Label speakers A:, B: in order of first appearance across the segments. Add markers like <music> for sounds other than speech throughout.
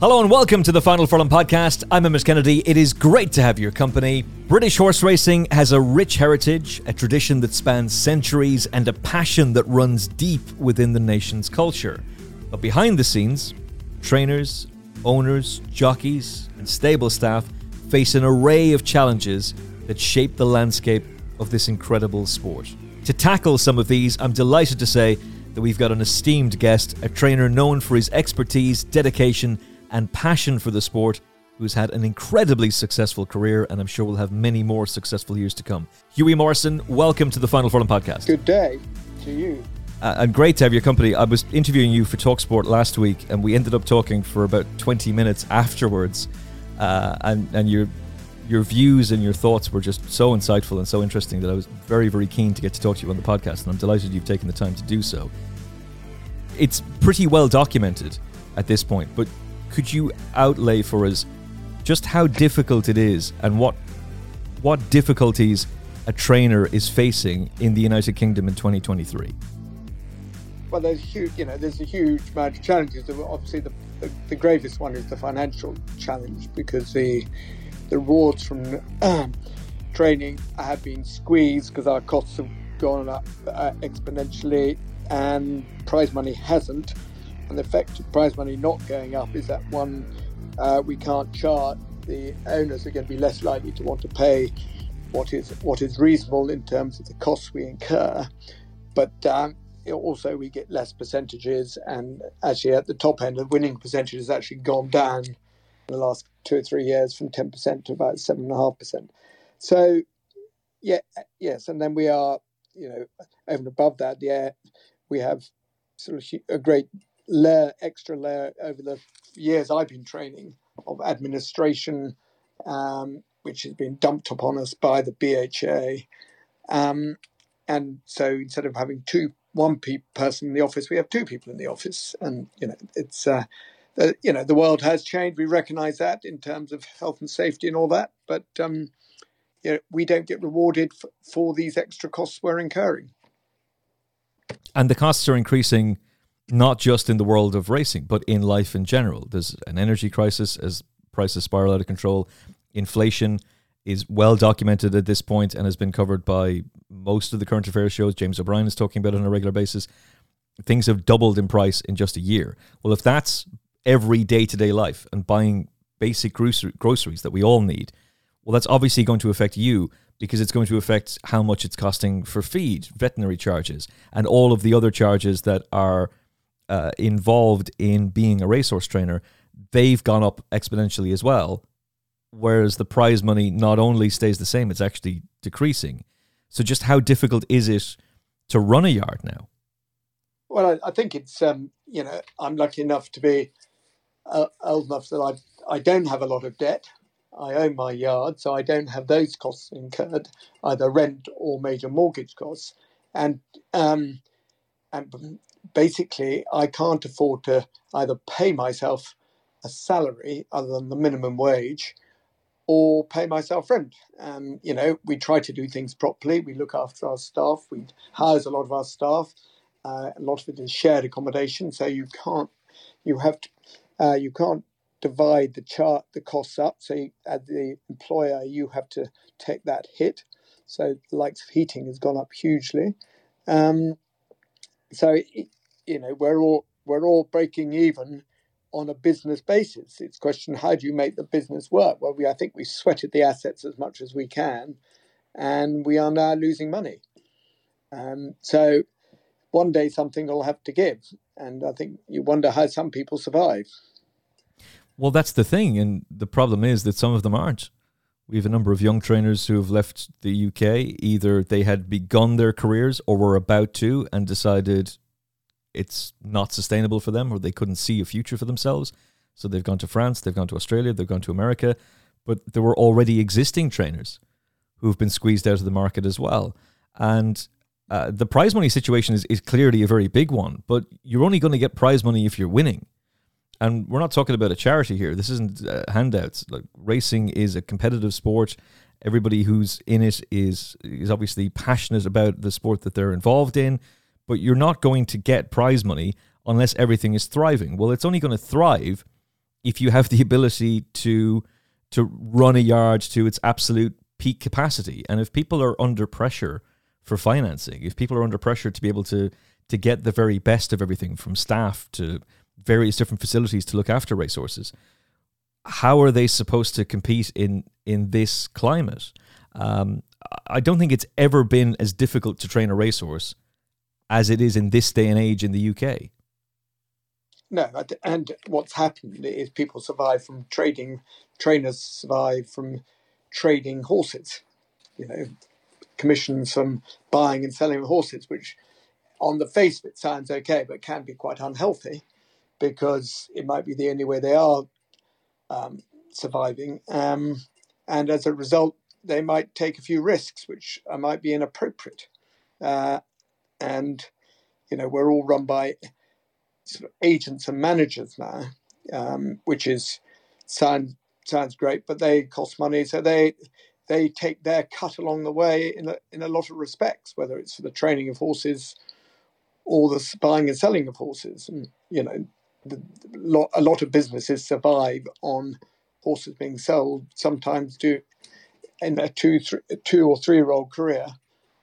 A: Hello and welcome to the Final Furlong podcast. I'm Emmet Kennedy. It is great to have your company. British horse racing has a rich heritage, a tradition that spans centuries, and a passion that runs deep within the nation's culture. But behind the scenes, trainers, owners, jockeys, and stable staff face an array of challenges that shape the landscape of this incredible sport. To tackle some of these, I'm delighted to say that we've got an esteemed guest, a trainer known for his expertise, dedication, and passion for the sport, who's had an incredibly successful career, and I'm sure will have many more successful years to come. Hughie Morrison, welcome to the Final Furlong podcast.
B: Good day to you.
A: Uh, and great to have your company. I was interviewing you for Talksport last week, and we ended up talking for about 20 minutes afterwards. Uh, and and your your views and your thoughts were just so insightful and so interesting that I was very, very keen to get to talk to you on the podcast, and I'm delighted you've taken the time to do so. It's pretty well documented at this point, but could you outlay for us just how difficult it is and what what difficulties a trainer is facing in the United Kingdom in 2023?
B: Well, there's huge, you know, there's a huge amount of challenges. Obviously, the, the, the gravest one is the financial challenge because the the rewards from um, training have been squeezed because our costs have gone up uh, exponentially and prize money hasn't. And the effect of prize money not going up is that one, uh, we can't chart. The owners are going to be less likely to want to pay what is what is reasonable in terms of the costs we incur, but um, also we get less percentages. And actually, at the top end, the winning percentage has actually gone down in the last two or three years from ten percent to about seven and a half percent. So, yeah, yes, and then we are, you know, over and above that, yeah, we have sort of a great layer, extra layer over the years I've been training of administration, um, which has been dumped upon us by the BHA. Um, and so instead of having two, one pe- person in the office, we have two people in the office. And, you know, it's, uh, the, you know, the world has changed. We recognize that in terms of health and safety and all that. But, um, you know, we don't get rewarded for, for these extra costs we're incurring.
A: And the costs are increasing not just in the world of racing, but in life in general. There's an energy crisis as prices spiral out of control. Inflation is well documented at this point and has been covered by most of the current affairs shows. James O'Brien is talking about it on a regular basis. Things have doubled in price in just a year. Well, if that's every day to day life and buying basic groceries that we all need, well, that's obviously going to affect you because it's going to affect how much it's costing for feed, veterinary charges, and all of the other charges that are uh, involved in being a racehorse trainer, they've gone up exponentially as well. Whereas the prize money not only stays the same, it's actually decreasing. So, just how difficult is it to run a yard now?
B: Well, I, I think it's um, you know I'm lucky enough to be uh, old enough that I I don't have a lot of debt. I own my yard, so I don't have those costs incurred, either rent or major mortgage costs. And um, and basically, I can't afford to either pay myself a salary other than the minimum wage or pay myself rent. Um, you know, we try to do things properly. We look after our staff. We house a lot of our staff. Uh, a lot of it is shared accommodation, so you can't, you have to, uh, you can't divide the chart, the costs up. So you, as the employer, you have to take that hit. So the likes of heating has gone up hugely. Um, so you know we're all we're all breaking even on a business basis. It's question how do you make the business work? Well, we I think we sweated the assets as much as we can, and we are now losing money. Um, so one day something will have to give, and I think you wonder how some people survive.
A: Well, that's the thing, and the problem is that some of them aren't. We have a number of young trainers who have left the UK. Either they had begun their careers or were about to and decided it's not sustainable for them or they couldn't see a future for themselves. So they've gone to France, they've gone to Australia, they've gone to America. But there were already existing trainers who've been squeezed out of the market as well. And uh, the prize money situation is, is clearly a very big one, but you're only going to get prize money if you're winning. And we're not talking about a charity here. This isn't uh, handouts. Like racing is a competitive sport. Everybody who's in it is is obviously passionate about the sport that they're involved in, but you're not going to get prize money unless everything is thriving. Well, it's only going to thrive if you have the ability to to run a yard to its absolute peak capacity. And if people are under pressure for financing, if people are under pressure to be able to to get the very best of everything from staff to various different facilities to look after racehorses. How are they supposed to compete in in this climate? Um, I don't think it's ever been as difficult to train a racehorse as it is in this day and age in the UK.
B: No, and what's happened is people survive from trading. Trainers survive from trading horses. You know, commissions from buying and selling horses, which on the face of it sounds okay, but can be quite unhealthy because it might be the only way they are um, surviving. Um, and as a result, they might take a few risks, which might be inappropriate. Uh, and, you know, we're all run by sort of agents and managers now, um, which is sounds sounds great, but they cost money, so they they take their cut along the way in a, in a lot of respects, whether it's for the training of horses or the buying and selling of horses. And, you know, the, a lot of businesses survive on horses being sold, sometimes do in a two, three, two or three year old career.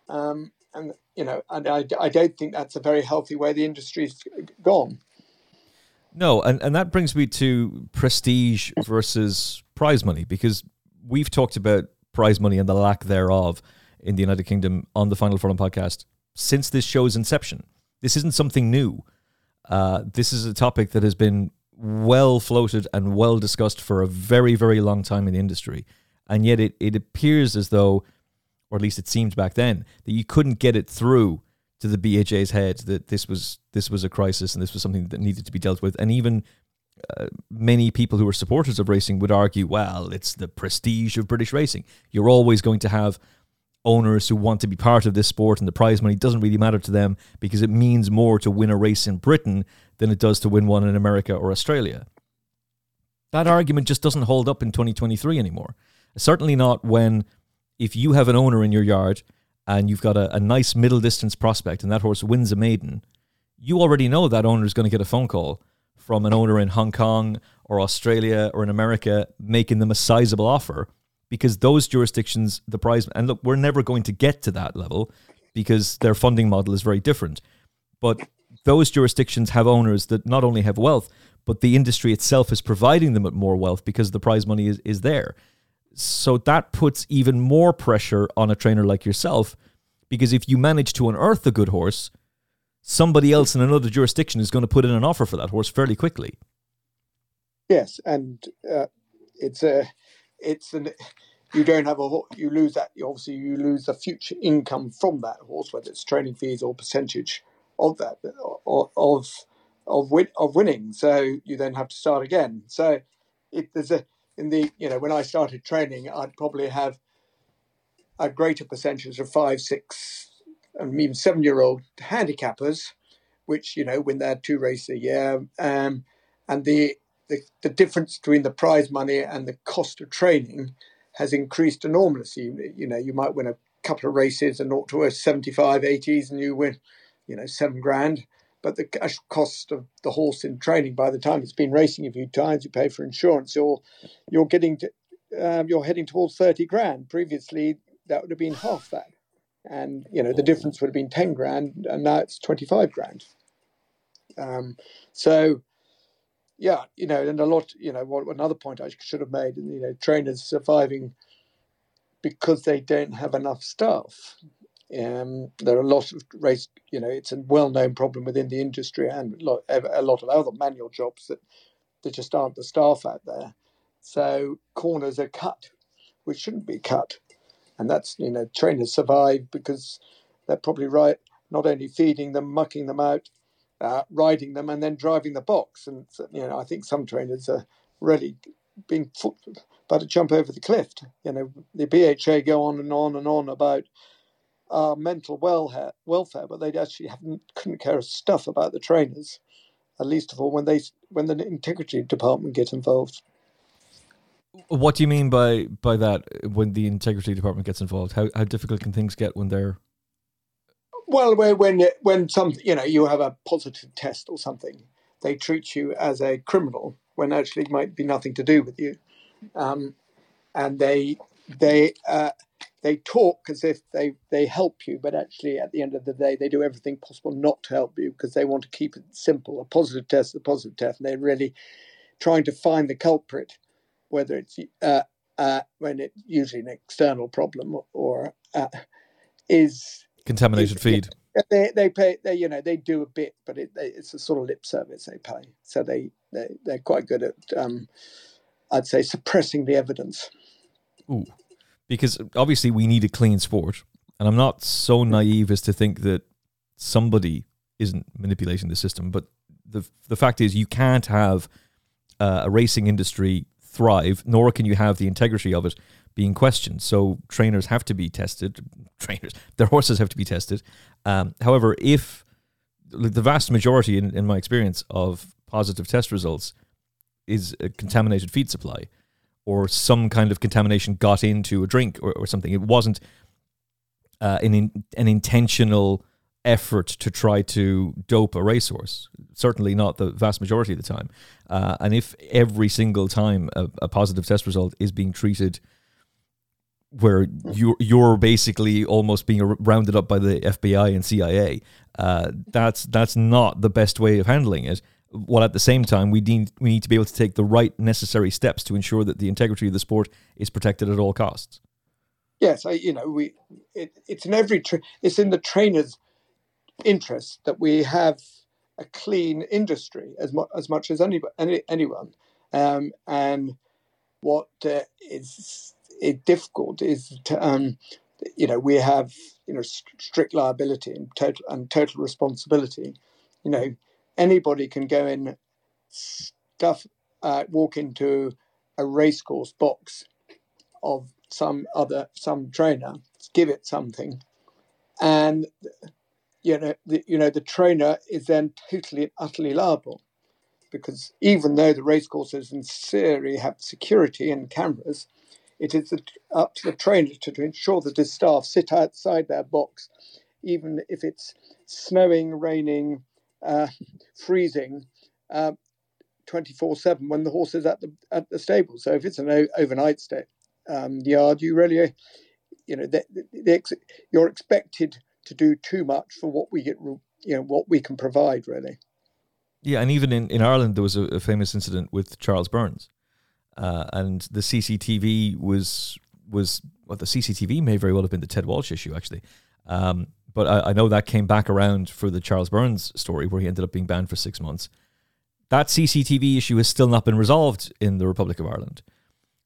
B: Um, and, you know, and I, I don't think that's a very healthy way the industry's gone.
A: No, and, and that brings me to prestige versus prize money because we've talked about prize money and the lack thereof in the United Kingdom on the Final Furlong podcast since this show's inception. This isn't something new. Uh, this is a topic that has been well floated and well discussed for a very, very long time in the industry. And yet it, it appears as though, or at least it seemed back then, that you couldn't get it through to the BHA's head that this was this was a crisis and this was something that needed to be dealt with. And even uh, many people who are supporters of racing would argue, well, it's the prestige of British racing. You're always going to have owners who want to be part of this sport and the prize money doesn't really matter to them because it means more to win a race in Britain than it does to win one in America or Australia. That argument just doesn't hold up in 2023 anymore. Certainly not when, if you have an owner in your yard and you've got a, a nice middle distance prospect and that horse wins a maiden, you already know that owner is going to get a phone call from an owner in Hong Kong or Australia or in America making them a sizable offer because those jurisdictions, the prize, and look, we're never going to get to that level because their funding model is very different. But those jurisdictions have owners that not only have wealth, but the industry itself is providing them with more wealth because the prize money is, is there. So that puts even more pressure on a trainer like yourself because if you manage to unearth a good horse, somebody else in another jurisdiction is going to put in an offer for that horse fairly quickly.
B: Yes, and uh, it's a it's an you don't have a you lose that obviously you lose the future income from that horse whether it's training fees or percentage of that of of of, win, of winning. So you then have to start again. So if there's a in the you know when I started training I'd probably have a greater percentage of five six and even seven year old handicappers which you know win their two races a year um, and the the, the difference between the prize money and the cost of training has increased enormously. You, you know, you might win a couple of races and not to a 75, 80s and you win, you know, seven grand. But the cost of the horse in training, by the time it's been racing a few times, you pay for insurance, you're, you're getting to, um, you're heading towards 30 grand. Previously, that would have been half that. and you know the difference would have been ten grand, and now it's twenty five grand. Um, so, yeah, you know, and a lot, you know, what another point I should have made, you know, trainers surviving because they don't have enough staff. Um, there are a lot of race, you know, it's a well-known problem within the industry and a lot, a lot of other manual jobs that there just aren't the staff out there. So corners are cut, which shouldn't be cut, and that's you know trainers survive because they're probably right, not only feeding them, mucking them out, uh, riding them, and then driving the box. And you know, I think some trainers are really being about to jump over the cliff. You know, the BHA go on and on and on about our mental welfare, welfare, but they actually haven't couldn't care a stuff about the trainers. At least of all when they when the integrity department get involved.
A: What do you mean by by that? When the integrity department gets involved, how how difficult can things get when they're
B: well, when when some you know you have a positive test or something, they treat you as a criminal when actually it might be nothing to do with you, um, and they they uh, they talk as if they they help you, but actually at the end of the day they do everything possible not to help you because they want to keep it simple. A positive test, a positive test, and they're really trying to find the culprit, whether it's uh, uh, when it's usually an external problem or uh, is
A: contaminated feed.
B: They they pay they you know they do a bit, but it, it's a sort of lip service they pay. So they they they're quite good at um, I'd say suppressing the evidence.
A: Ooh, because obviously we need a clean sport, and I'm not so naive as to think that somebody isn't manipulating the system. But the the fact is, you can't have uh, a racing industry thrive, nor can you have the integrity of it being questioned. So trainers have to be tested. <laughs> Trainers, their horses have to be tested. Um, however, if the vast majority, in, in my experience, of positive test results is a contaminated feed supply or some kind of contamination got into a drink or, or something. It wasn't uh, an, in, an intentional effort to try to dope a racehorse. Certainly not the vast majority of the time. Uh, and if every single time a, a positive test result is being treated – where you're you're basically almost being rounded up by the FBI and CIA. Uh, that's that's not the best way of handling it. While at the same time, we need we need to be able to take the right necessary steps to ensure that the integrity of the sport is protected at all costs.
B: Yes, I, you know we it, it's in every tra- it's in the trainer's interest that we have a clean industry as much as much as any, any anyone, um, and what uh, is it difficult is to, um, you know we have you know strict liability and total and total responsibility. You know anybody can go in, stuff, uh, walk into a racecourse box of some other some trainer, give it something, and you know the, you know the trainer is then totally and utterly liable because even though the racecourses in theory have security and cameras, it is up to the trainer to, to ensure that his staff sit outside their box, even if it's snowing, raining, uh, <laughs> freezing, uh, twenty four seven when the horse is at the at the stable. So if it's an o- overnight stay um, yard, you really, you know, the, the, the ex- you're expected to do too much for what we get, you know, what we can provide really.
A: Yeah, and even in, in Ireland, there was a, a famous incident with Charles Byrnes, uh, and the CCTV was was well, the CCTV may very well have been the Ted Walsh issue actually. Um, but I, I, know that came back around for the Charles Byrnes story where he ended up being banned for six months. That CCTV issue has still not been resolved in the Republic of Ireland.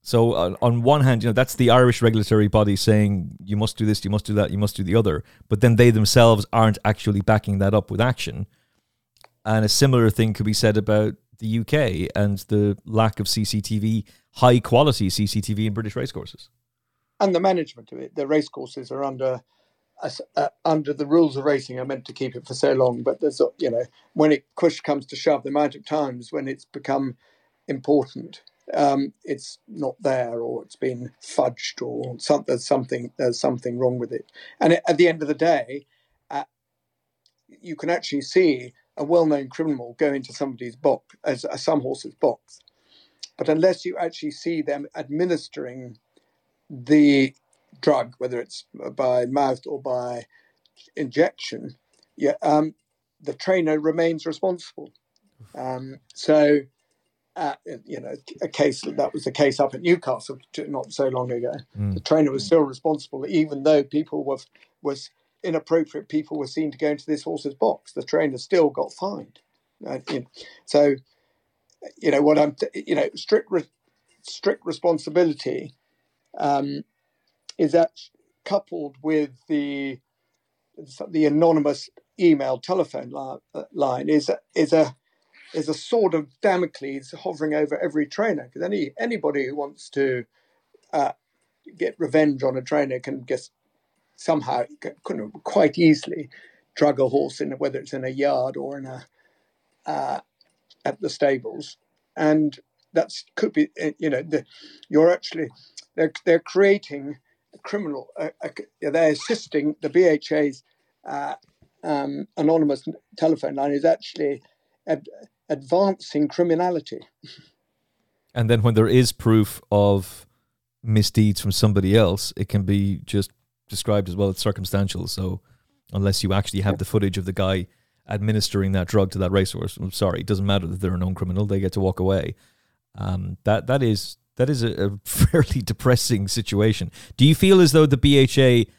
A: So uh, on one hand, you know that's the Irish regulatory body saying you must do this, you must do that, you must do the other, but then they themselves aren't actually backing that up with action. And a similar thing could be said about the UK and the lack of CCTV, high quality CCTV in British racecourses.
B: And the management of it. The racecourses are under uh, under the rules of racing are meant to keep it for so long, but there's you know when it push comes to shove, the amount of times when it's become important, um, it's not there or it's been fudged or some, there's something there's something wrong with it. And at the end of the day, uh, you can actually see a well-known criminal go into somebody's box, as uh, some horse's box, but unless you actually see them administering the drug, whether it's by mouth or by injection, yeah, um, the trainer remains responsible. Um, so, uh, you know, a case that was the case up at Newcastle not so long ago. Mm. The trainer was still responsible, even though people were was inappropriate people were seen to go into this horse's box. The trainer still got fined. Uh, you know, so, you know what I'm, you know, strict re- strict responsibility um, is that coupled with the the anonymous email telephone uh, line is is a is a sword of Damocles hovering over every trainer because any anybody who wants to uh, get revenge on a trainer can just somehow quite easily drug a horse in whether it's in a yard or in a uh, at the stables, and that's could be uh, you know the, you're actually they're they're creating a criminal uh, they're assisting the BHA's uh, um, anonymous telephone line is actually ad- advancing criminality.
A: And then when there is proof of misdeeds from somebody else, it can be just described as well as circumstantial. So unless you actually have the footage of the guy administering that drug to that racehorse, I'm sorry, it doesn't matter that they're a known criminal; they get to walk away. Um, that that is that is a, a <laughs> fairly depressing situation. Do you feel as though the BHA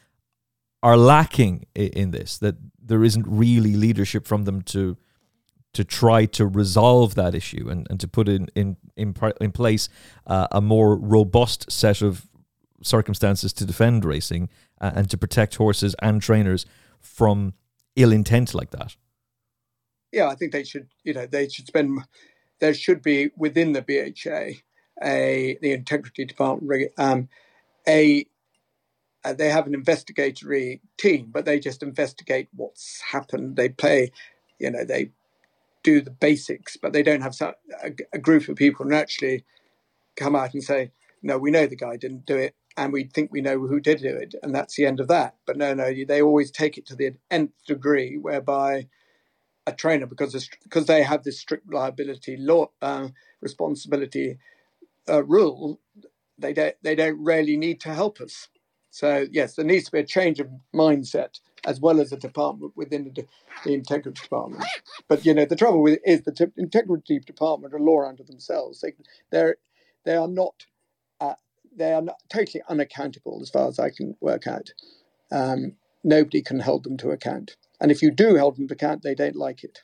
A: are lacking in this? That there isn't really leadership from them to to try to resolve that issue and, and to put in in in, in place uh, a more robust set of circumstances to defend racing uh, and to protect horses and trainers from ill intent like that.
B: Yeah, I think they should. You know, they should spend. There should be within the BHA a the integrity department um, a uh, they have an investigatory team, but they just investigate what's happened. They play, you know, they do the basics, but they don't have a, a group of people naturally come out and say, no, we know the guy didn't do it, and we think we know who did do it, and that's the end of that. But no, no, they always take it to the nth degree, whereby a trainer, because because they have this strict liability law uh, responsibility uh, rule, they don't they don't really need to help us. So yes, there needs to be a change of mindset as well as a department within the, the integrity department. But you know, the trouble with it is the integrity department are law unto themselves. They they're they are not uh, they are not totally unaccountable as far as I can work out. Um, nobody can hold them to account, and if you do hold them to account, they don't like it.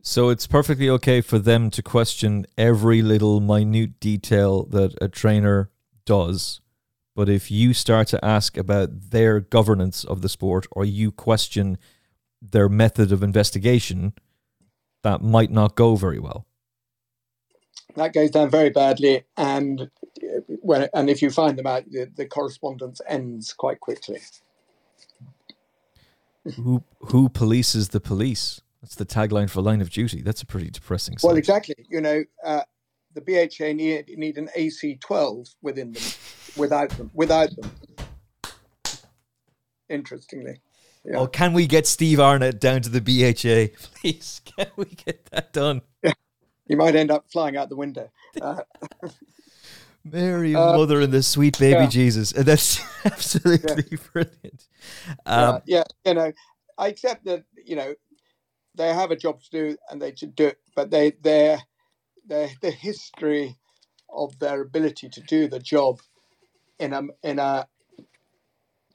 A: So it's perfectly okay for them to question every little minute detail that a trainer does but if you start to ask about their governance of the sport or you question their method of investigation, that might not go very well.
B: That goes down very badly, and when and if you find them out, the, the correspondence ends quite quickly.
A: who who polices the police? That's the tagline for Line of Duty. That's a pretty depressing.
B: Well, exactly. You know, uh, the BHA need, need an AC12 within them without them. Without them. Interestingly.
A: Yeah. Oh, can we get Steve Arnott down to the BHA, please? <laughs> Can we get that done?
B: Yeah, you might end up flying out the window. Uh, <laughs>
A: Mary, uh, mother, and the sweet baby yeah. Jesus. And that's <laughs> absolutely yeah. brilliant.
B: Um, yeah, you know, I accept that you know they have a job to do and they should do it, but they their their the history of their ability to do the job in a in a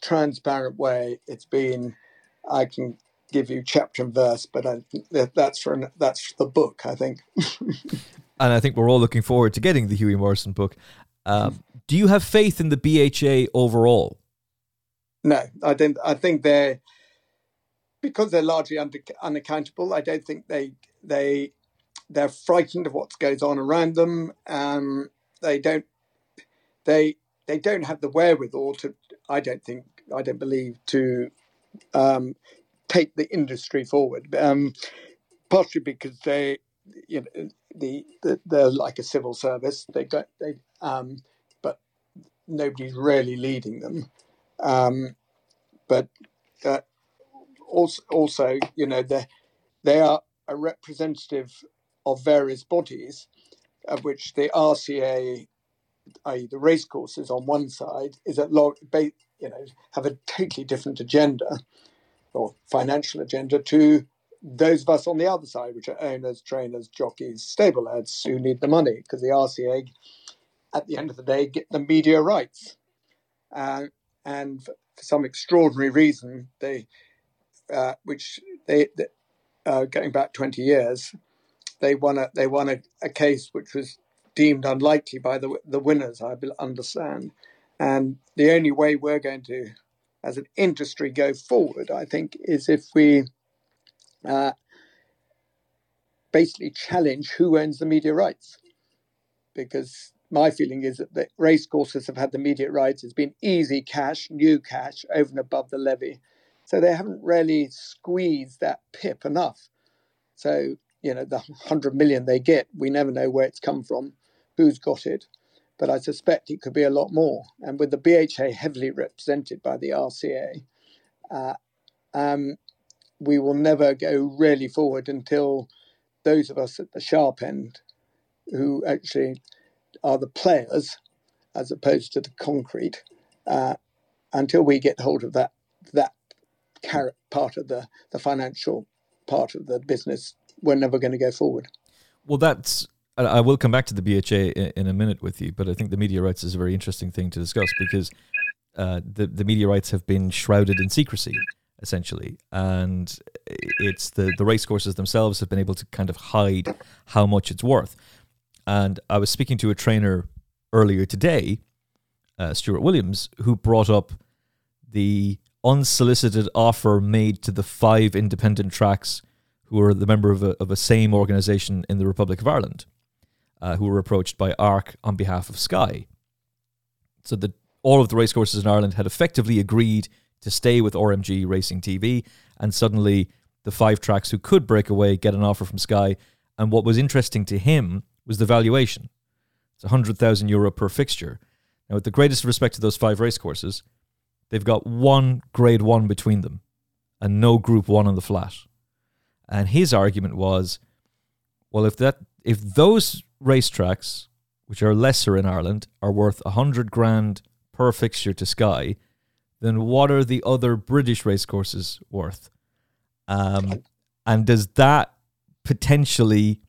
B: transparent way. It's been I can give you chapter and verse, but I, that's for an, that's the book, I think. <laughs>
A: and I think we're all looking forward to getting the Hughie Morrison book. Um, do you have faith in the BHA overall?
B: No, I don't. I think they're because they're largely under, unaccountable. I don't think they they they're frightened of what goes on around them. Um, they don't they they don't have the wherewithal to, I don't think, I don't believe, to um, take the industry forward. Um, partially because they, you know, the, the, they're like a civil service. They got they, um, but nobody's really leading them. Um, but uh, also, also, you know, they they are a representative of various bodies, of which the RCA i.e., the race courses on one side, is at log, you know, have a totally different agenda or financial agenda to those of us on the other side, which are owners, trainers, jockeys, stable lads who need the money because the RCA, at the end of the day, get the media rights. Uh, and for some extraordinary reason, they, uh, which they, uh, going back 20 years, they won a they won a, a case which was deemed unlikely by the the winners. I understand, and the only way we're going to, as an industry, go forward, I think, is if we uh, basically challenge who owns the media rights, because my feeling is that the race courses have had the media rights. It's been easy cash, new cash over and above the levy. So they haven't really squeezed that pip enough. So you know, the 100 million they get, we never know where it's come from, who's got it. But I suspect it could be a lot more. And with the BHA heavily represented by the RCA, uh, um, we will never go really forward until those of us at the sharp end, who actually are the players as opposed to the concrete, uh, until we get hold of that that part of the, the financial part of the business we're never going to go forward.
A: Well, that's. I will come back to the BHA in a minute with you, but I think the media rights is a very interesting thing to discuss because uh, the the media rights have been shrouded in secrecy essentially, and it's the the race courses themselves have been able to kind of hide how much it's worth. And I was speaking to a trainer earlier today, uh, Stuart Williams, who brought up the unsolicited offer made to the five independent tracks who are the member of a, of a same organization in the Republic of Ireland, uh, who were approached by ARC on behalf of Sky. So that all of the racecourses in Ireland had effectively agreed to stay with RMG Racing TV, and suddenly the five tracks who could break away get an offer from Sky. And what was interesting to him was the valuation. It's 100,000 euro per fixture. Now, with the greatest respect to those five racecourses, they've got one grade one between them and no group one on the flat. And his argument was, well, if that if those racetracks, which are lesser in Ireland, are worth a hundred grand per fixture to Sky, then what are the other British racecourses worth? Um, and does that potentially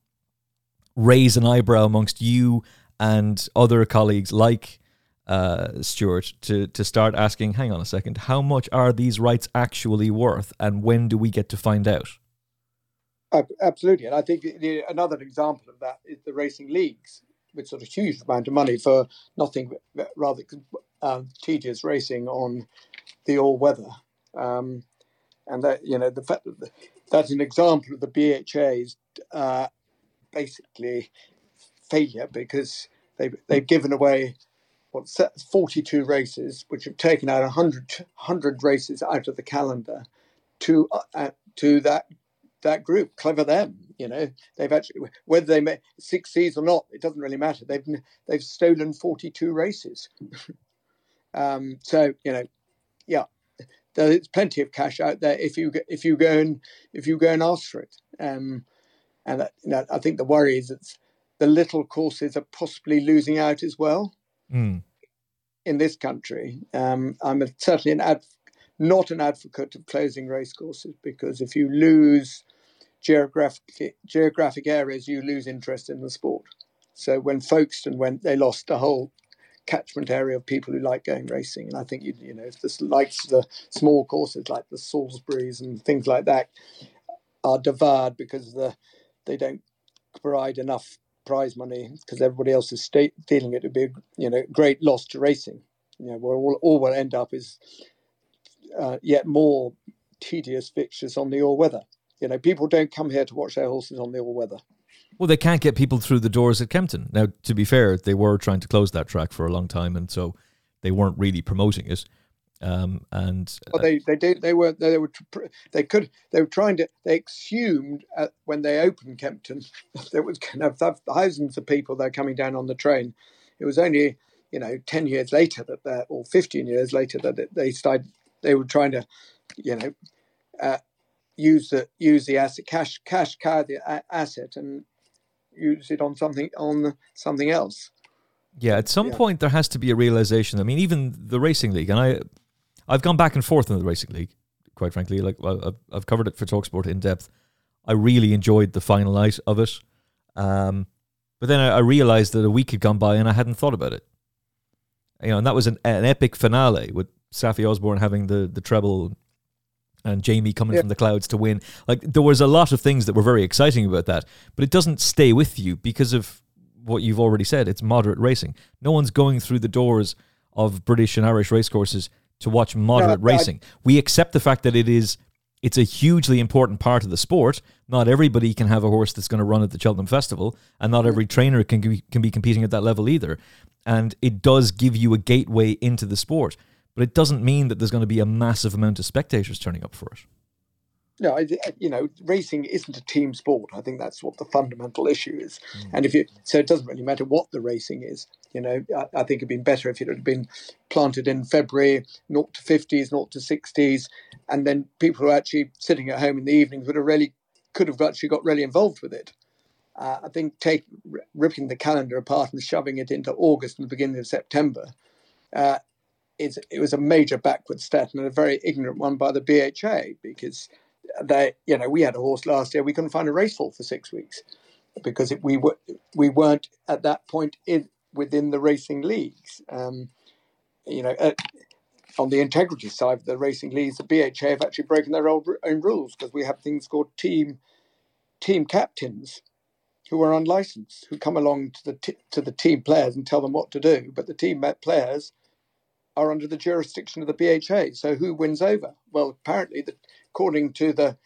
A: raise an eyebrow amongst you and other colleagues like uh, Stuart to to start asking? Hang on a second, how much are these rights actually worth, and when do we get to find out?
B: Absolutely, and I think the, another example of that is the racing leagues, with sort of huge amount of money for nothing rather um, tedious racing on the all weather, um, and that you know the fact that that's an example of the BHA's uh, basically failure because they've they've given away what 42 races, which have taken out 100, 100 races out of the calendar to uh, to that that group. Clever them, you know. They've actually whether they may succeed or not, it doesn't really matter. They've they've stolen forty two races. <laughs> um, so you know, yeah, there's plenty of cash out there if you if you go and if you go and ask for it. Um, and that, you know, I think the worry is that the little courses are possibly losing out as well. Mm. In this country, um, I'm a, certainly an ad, not an advocate of closing racecourses because if you lose geographic geographic areas, you lose interest in the sport. So when Folkestone went, they lost the whole catchment area of people who like going racing. And I think you, you know, if the likes the small courses like the Salisburys and things like that are devoured because the they don't provide enough prize money because everybody else is stealing it, it would be a you know great loss to racing. You know, where all, all will end up is uh, yet more tedious fixtures on the all weather. You know, people don't come here to watch their horses on the all weather.
A: Well, they can't get people through the doors at Kempton. Now, to be fair, they were trying to close that track for a long time, and so they weren't really promoting it. Um, and
B: well, they they did they were they were they could they were trying to they assumed at, when they opened Kempton <laughs> there was going to have thousands of people there coming down on the train. It was only you know ten years later that they or fifteen years later that they started they were trying to you know uh, use the use the asset cash cash the asset and use it on something on something else.
A: Yeah, at some
B: Yeah.
A: point there has to be a realization. I mean, even the racing league, and I, I've gone back and forth in the racing league. Quite frankly, like I've covered it for Talksport in depth. I really enjoyed the final night of it, um, but then I, I realized that a week had gone by and I hadn't thought about it. You know, and that was an, an epic finale with Saffie Osborne having the the treble and Jamie coming
B: Yeah.
A: from the clouds to win. Like there was a lot of things that were very exciting about that, but it doesn't stay with you because of what you've already said. It's moderate racing. No one's going through the doors of British and Irish racecourses to watch moderate
B: No, I-
A: racing. we accept the fact that it is it's a hugely important part of the sport. Not everybody can have a horse that's going to run at the Cheltenham Festival, and not every trainer can can be competing at that level either. And it does give you a gateway into the sport, but it doesn't mean that there's going to be a massive amount of spectators turning up for it.
B: No, I, you know, racing isn't a team sport. I think that's what the fundamental issue is. And if you, so it doesn't really matter what the racing is. You know, I, I think it'd been better if it had been planted in February, not to 50s, not to 60s, and then people who are actually sitting at home in the evenings would have really, could have actually got really involved with it. Uh, I think take ripping the calendar apart and shoving it into August and the beginning of September, uh, it's, it was a major backward step and a very ignorant one by the BHA because they, you know, we had a horse last year. We couldn't find a race for for six weeks because it, we were we weren't at that point in within the racing leagues. Um, you know, uh, on the integrity side of the racing leagues, the BHA have actually broken their own, own rules because we have things called team team captains who are unlicensed who come along to the t- to the team players and tell them what to do, but the team players are under the jurisdiction of the BHA. So who wins over? Well, apparently, the, according to the,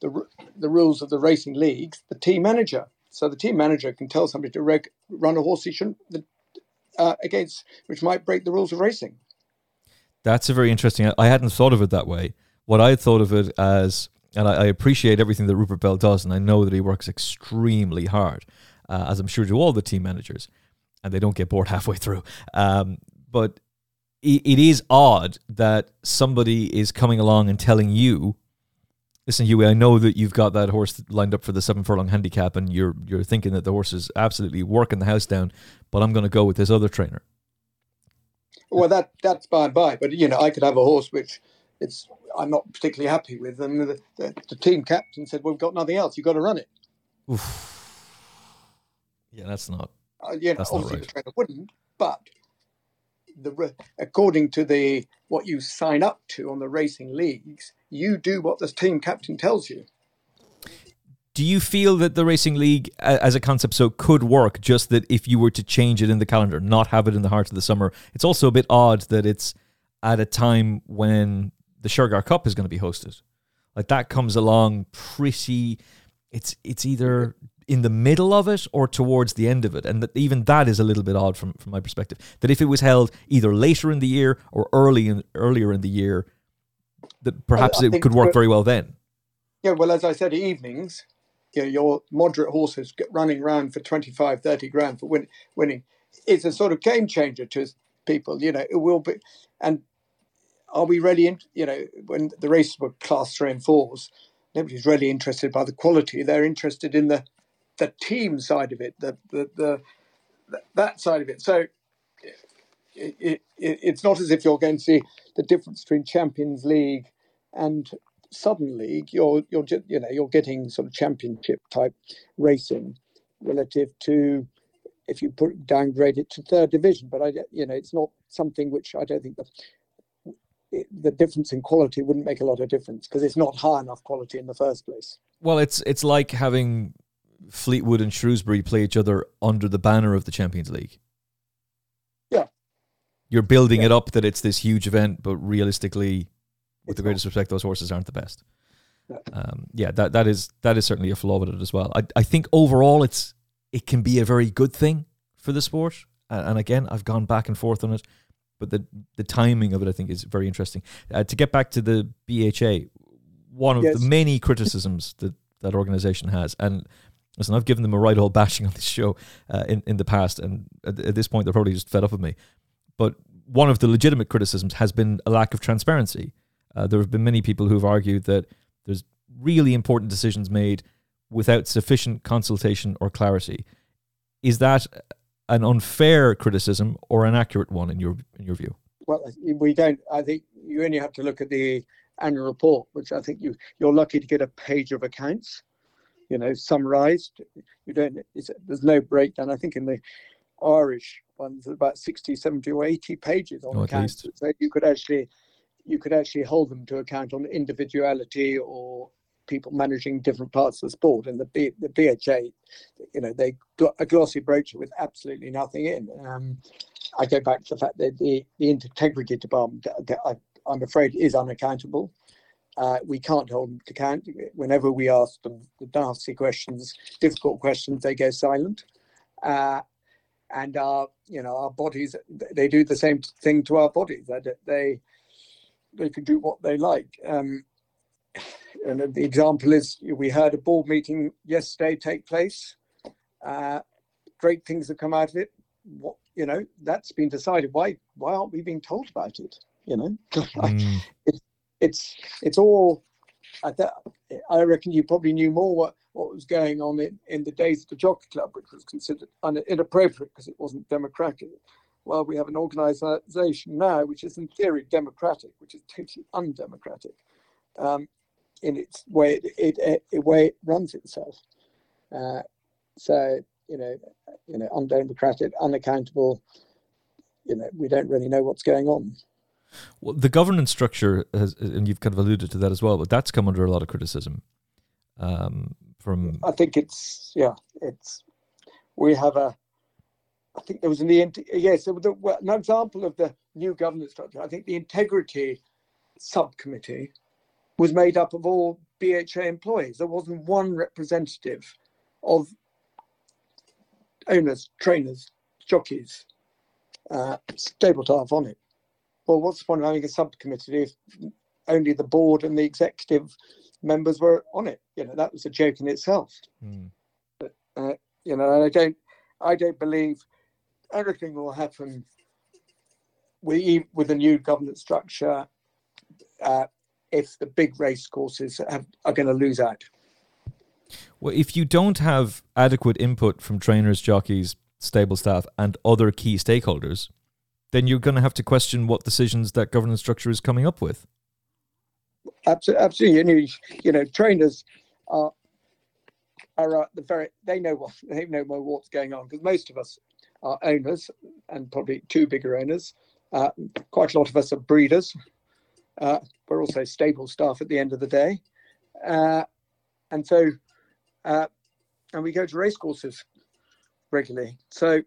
B: the the rules of the racing leagues, the team manager. So the team manager can tell somebody to reg, run a horse he shouldn't uh, against, which might break the rules of racing.
A: That's a very interesting. I- hadn't thought of it that way. What I had thought of it as, and I, I appreciate everything that Rupert Bell does, and I know that he works extremely hard, uh, as I'm sure do all the team managers, and they don't get bored halfway through. Um, but i- it is odd that somebody is coming along and telling you, "Listen, Hughie, I know that you've got that horse lined up for the seven furlong handicap, and you're you're thinking that the horse is absolutely working the house down, but I'm going to go with this other trainer."
B: Well, that that's by and by, but you know, I could have a horse which it's I'm not particularly happy with, and the, the, the team captain said, "Well, we've got nothing else. You've got to run it."
A: Yeah, that's not.
B: Uh, you know,
A: That's not
B: obviously
A: right.
B: the trainer wouldn't, but the according to the what you sign up to on the racing leagues, you do what the team captain tells you.
A: Do you feel that the racing league as a concept so could work just that if you were to change it in the calendar, not have it in the heart of the summer? It's also a bit odd that it's at a time when the Shergar Cup is going to be hosted. Like that comes along pretty it's it's either in the middle of it or towards the end of it. And that even that is a little bit odd from, from my perspective. That if it was held either later in the year or early in earlier in the year, that perhaps it could work very well then.
B: Yeah, well, as I said, evenings, you know, your moderate horses get running around for 25, 30 grand for win- winning. It's a sort of game changer to people. You know, it will be. And are we really, in, you know, when the races were class three and fours, nobody's really interested by the quality. They're interested in the the team side of it, the the, the, that side of it. So it, it, it, it's not as if you're going to see the difference between Champions League and Southern League. You're you're you know you're getting sort of championship type racing relative to if you put downgrade it to third division. But I you know it's not something which I don't think the the difference in quality wouldn't make a lot of difference because it's not high enough quality in the first place.
A: Well, it's it's like having Fleetwood and Shrewsbury play each other under the banner of the Champions League.
B: Yeah.
A: You're building
B: Yeah.
A: it up that it's this huge event, but realistically, with
B: It's
A: the greatest respect, those horses aren't the best.
B: No.
A: Um, yeah, that that is that is certainly a flaw with it as well. I I think overall it's it can be a very good thing for the sport. Uh, and again, I've gone back and forth on it, but the the timing of it I think is very interesting. Uh, to get back to the BHA, one of
B: Yes.
A: the many criticisms <laughs> that that organization has, and listen, I've given them a right old bashing on this show uh, in in the past, and at, at this point they're probably just fed up with me. But one of the legitimate criticisms has been a lack of transparency. Uh, there have been many people who've argued that there's really important decisions made without sufficient consultation or clarity. Is that an unfair criticism or an accurate one in your in your view?
B: Well, we don't. I think you only have to look at the annual report, which I think you you're lucky to get a page of accounts, you know, summarised. You don't. there's no breakdown. I think in the Irish ones, about 60, 70, or 80 pages on oh, accounts. So you could actually you could actually hold them to account on individuality or people managing different parts of the sport. And the B, the BHA, you know, they got a glossy brochure with absolutely nothing in. Um, I go back to the fact that the, the integrity department, I, I'm afraid, is unaccountable. Uh, we can't hold them to account. Whenever we ask them the nasty questions, difficult questions, they go silent. Uh, and our, you know, our bodies, they do the same thing to our bodies. They, they, they can do what they like. Um, and the example is we heard a board meeting yesterday take place. Uh, great things have come out of it. What you know, that's been decided. Why why aren't we being told about it? You know, <laughs> mm. it's it's it's all. I, I reckon you probably knew more what, what was going on in, in the days of the Jockey Club, which was considered un, inappropriate because it wasn't democratic. Well, we have an organisation now which is in theory democratic, which is totally undemocratic. Um, in its way it, it, it way it runs itself. Uh, so you know, you know, undemocratic, unaccountable. You know, we don't really know what's going on.
A: Well, the governance structure has, and you've kind of alluded to that as well, but that's come under a lot of criticism. Um, from
B: I think it's yeah, it's we have a. I think there was an yes, the, an example of the new governance structure. I think the integrity subcommittee was made up of all BHA employees. There wasn't one representative of owners, trainers, jockeys, uh, stable staff on it. Well, what's the point of having a subcommittee if only the board and the executive members were on it? You know, that was a joke in itself. Mm. But, uh, you know, I don't, I don't believe everything will happen with with a new governance structure. Uh, if the big race courses have, are going to lose out.
A: Well, if you don't have adequate input from trainers, jockeys, stable staff, and other key stakeholders, then you're going to have to question what decisions that governance structure is coming up with.
B: Absolutely, absolutely. You you know trainers are are at the very they know what they know what's going on because most of us are owners and probably two bigger owners. Uh, quite a lot of us are breeders uh, we're also stable staff at the end of the day. Uh, and so, uh, and we go to racecourses regularly. So,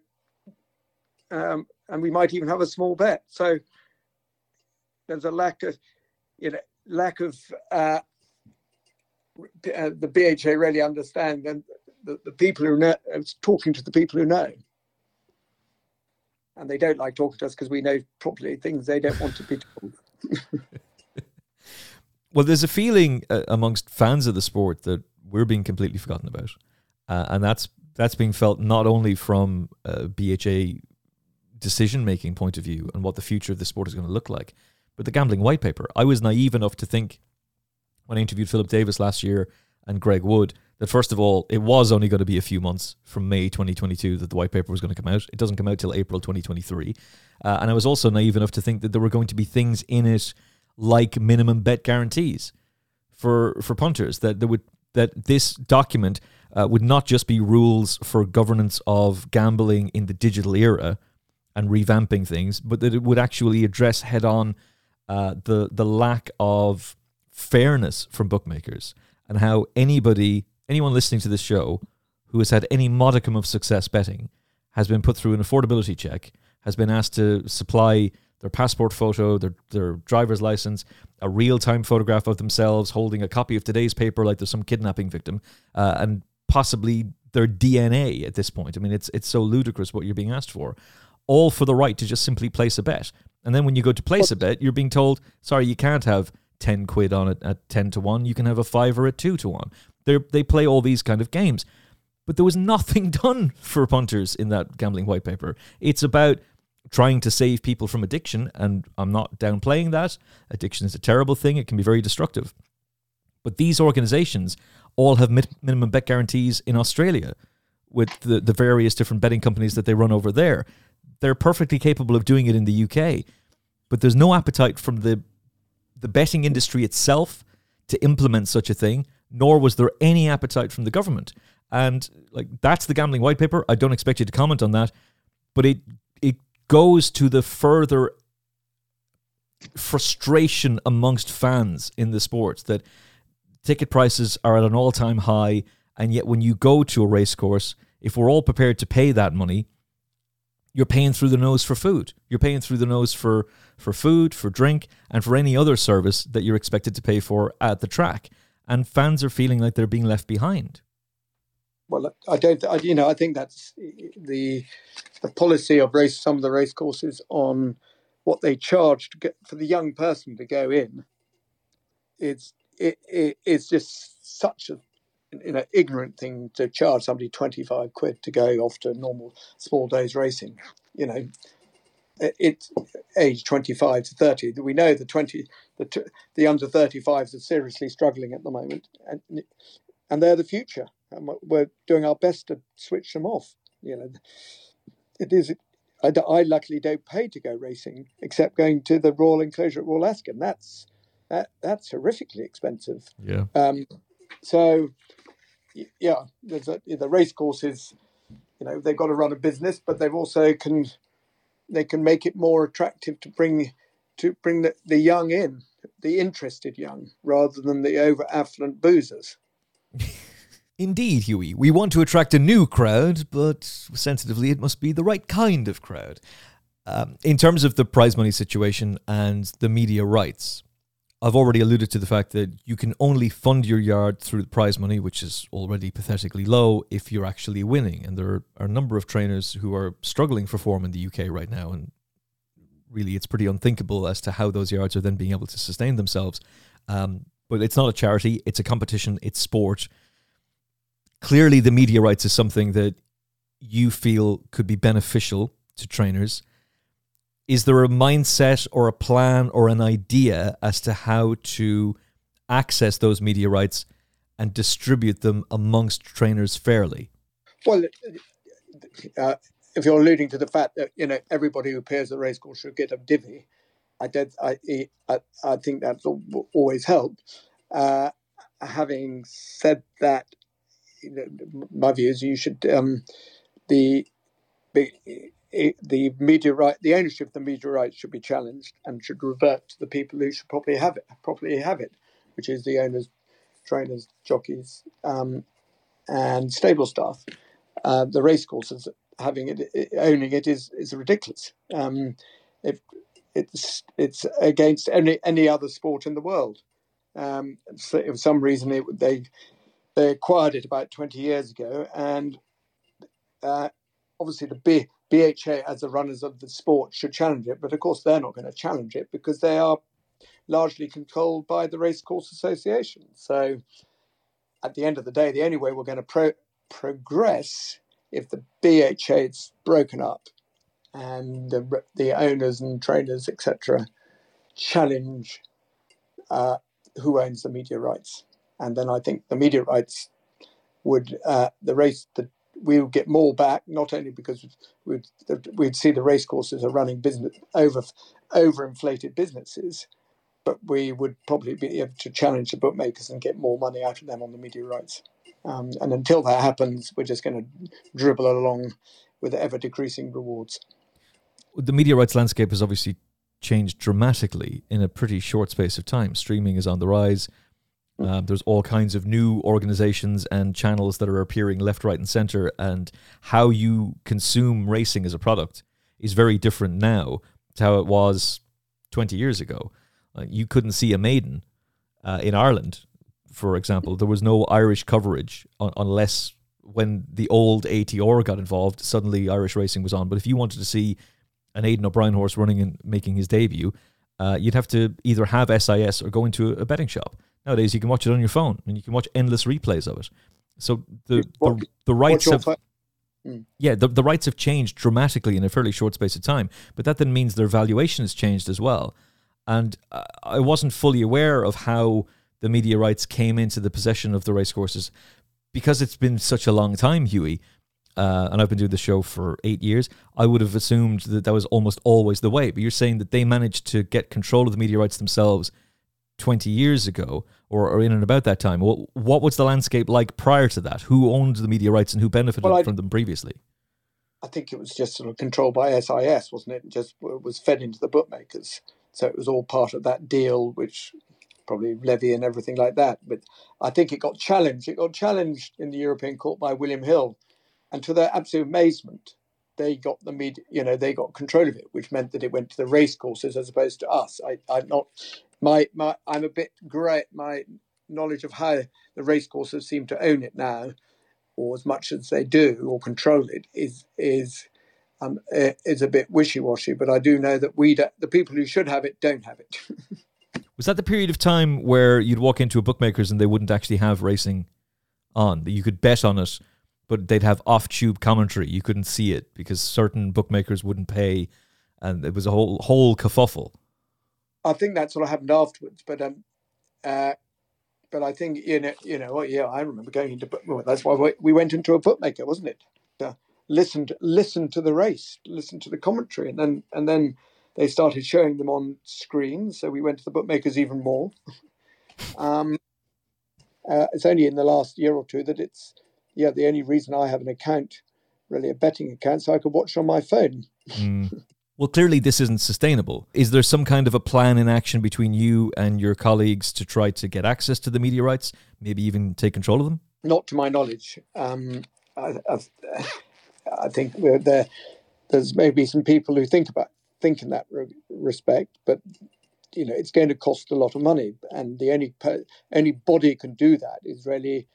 B: um, and we might even have a small bet. So there's a lack of, you know, lack of uh, uh, the BHA really understand and the, the people who know, talking to the people who know. And they don't like talking to us because we know properly things they don't want to be told. <laughs>
A: well, there's a feeling uh, amongst fans of the sport that we're being completely forgotten about, uh, and that's that's being felt not only from a BHA decision making point of view and what the future of the sport is going to look like, but the gambling white paper. I was naive enough to think when I interviewed Philip Davies last year and Greg Wood that first of all it was only going to be a few months from May 2022 that the white paper was going to come out. It doesn't come out till April 2023, uh, and I was also naive enough to think that there were going to be things in it like minimum bet guarantees for for punters that there would that this document uh, would not just be rules for governance of gambling in the digital era and revamping things, but that it would actually address head on uh, the the lack of fairness from bookmakers and how anybody anyone listening to this show who has had any modicum of success betting has been put through an affordability check, has been asked to supply their passport photo, their their driver's license, a real time photograph of themselves holding a copy of today's paper, like there's some kidnapping victim, uh, and possibly their DNA at this point. I mean, it's it's so ludicrous what you're being asked for, all for the right to just simply place a bet. And then when you go to place a bet, you're being told, sorry, you can't have ten quid on it at ten to one. You can have a fiver at two to one. They they play all these kind of games. But there was nothing <laughs> done for punters in that gambling white paper. It's about trying to save people from addiction, and I'm not downplaying that. Addiction is a terrible thing, it can be very destructive. But these organizations all have minimum bet guarantees in Australia, with the, the various different betting companies that they run over there. They're perfectly capable of doing it in the UK, but there's no appetite from the the betting industry itself to implement such a thing, nor was there any appetite from the government. And like that's the gambling white paper. I don't expect you to comment on that, but it it goes to the further frustration amongst fans in the sports that ticket prices are at an all-time high and yet when you go to a racecourse if we're all prepared to pay that money you're paying through the nose for food you're paying through the nose for for food for drink and for any other service that you're expected to pay for at the track and fans are feeling like they're being left behind
B: well, I don't. I, you know, I think that's the the policy of race some of the race courses on what they charge to get for the young person to go in. It's it, it it's just such a you know ignorant thing to charge somebody twenty five quid to go off to normal small days racing. You know, it's age 25 to 30 we know the 20 the, the under 35s are seriously struggling at the moment and and they're the future and we're doing our best to switch them off you know it is I, I luckily don't pay to go racing except going to the Royal Enclosure at Royal Ascot. That's that that's horrifically expensive.
A: Yeah.
B: Um, so yeah, a, the race courses. You know, they've got to run a business, but they've also can they can make it more attractive to bring to bring the, the young in, the interested young, rather than the over affluent boozers. <laughs>
A: Indeed, Hughie. We want to attract a new crowd, but sensitively, it must be the right kind of crowd. Um, in terms of the prize money situation and the media rights, I've already alluded to the fact that you can only fund your yard through the prize money, which is already pathetically low, if you're actually winning. And there are a number of trainers who are struggling for form in the UK right now. And really, it's pretty unthinkable as to how those yards are then being able to sustain themselves. Um, but it's not a charity, it's a competition, it's sport clearly the media rights is something that you feel could be beneficial to trainers. Is there a mindset or a plan or an idea as to how to access those media rights and distribute them amongst trainers fairly?
B: Well, uh, if you're alluding to the fact that you know everybody who appears at racecourse should get a divvy, I did. I I, I think that's always helped. Uh, having said that, my view is you should um, the the media right the ownership of the media rights should be challenged and should revert to the people who should properly have it properly have it, which is the owners, trainers, jockeys, um, and stable staff. Uh, the racecourses having it owning it is is ridiculous. Um, if it's it's against any any other sport in the world. Um, so for some reason, it, they they acquired it about 20 years ago, and uh, obviously the B, BHA, as the runners of the sport, should challenge it. But of course, they're not going to challenge it because they are largely controlled by the Racecourse Association. So, at the end of the day, the only way we're going to pro- progress if the BHA is broken up and the, the owners and trainers, etc., challenge uh, who owns the media rights and then I think the media rights would uh, the race that we would get more back, not only because we'd we'd see the racecourses are running business over overinflated businesses, but we would probably be able to challenge the bookmakers and get more money out of them on the media rights. Um, and until that happens, we're just going to dribble along with ever decreasing rewards.
A: The media rights landscape has obviously changed dramatically in a pretty short space of time. Streaming is on the rise. Um, there's all kinds of new organizations and channels that are appearing left, right, and center. And how you consume racing as a product is very different now to how it was 20 years ago. Uh, you couldn't see a maiden uh, in Ireland, for example. There was no Irish coverage un- unless when the old ATR got involved, suddenly Irish racing was on. But if you wanted to see an Aidan O'Brien horse running and making his debut, uh, you'd have to either have SIS or go into a betting shop. Nowadays, you can watch it on your phone and you can watch endless replays of it. So the the, the rights have mm. yeah the, the rights have changed dramatically in a fairly short space of time, but that then means their valuation has changed as well. And I wasn't fully aware of how the media rights came into the possession of the racecourses because it's been such a long time, Hughie. uh, and I've been doing the show for eight years, I would have assumed that that was almost always the way. But you're saying that they managed to get control of the media rights themselves 20 years ago or, or in and about that time. What, what was the landscape like prior to that? Who owned the media rights and who benefited well, from them previously?
B: I think it was just sort of controlled by SIS, wasn't it? Just was fed into the bookmakers. So it was all part of that deal, which probably levy and everything like that. But I think it got challenged. It got challenged in the European Court by William Hill, and to their absolute amazement, they got the media. You know, they got control of it, which meant that it went to the race courses as opposed to us. I, I'm not. My my. I'm a bit great. My knowledge of how the racecourses seem to own it now, or as much as they do or control it, is is um, is a bit wishy washy. But I do know that we, the people who should have it, don't have it. <laughs>
A: Was that the period of time where you'd walk into a bookmaker's and they wouldn't actually have racing on? That You could bet on it, but they'd have off tube commentary. You couldn't see it because certain bookmakers wouldn't pay, and it was a whole whole kerfuffle.
B: I think that sort of happened afterwards, but um, uh, but I think you know, you know, yeah, I remember going into well, that's why we went into a bookmaker, wasn't it? To listen, to, listen to the race, listen to the commentary, and then and then they started showing them on screen. So we went to the bookmakers even more. <laughs> um, uh, it's only in the last year or two that it's, yeah, the only reason I have an account, really a betting account, so I could watch on my phone.
A: Mm. <laughs> Well, clearly this isn't sustainable. Is there some kind of a plan in action between you and your colleagues to try to get access to the media rights, maybe even take control of them?
B: Not to my knowledge. Um, I, I, think there, there's maybe some people who think about think in that re- respect, but you know it's going to cost a lot of money, and the only only body can do that is really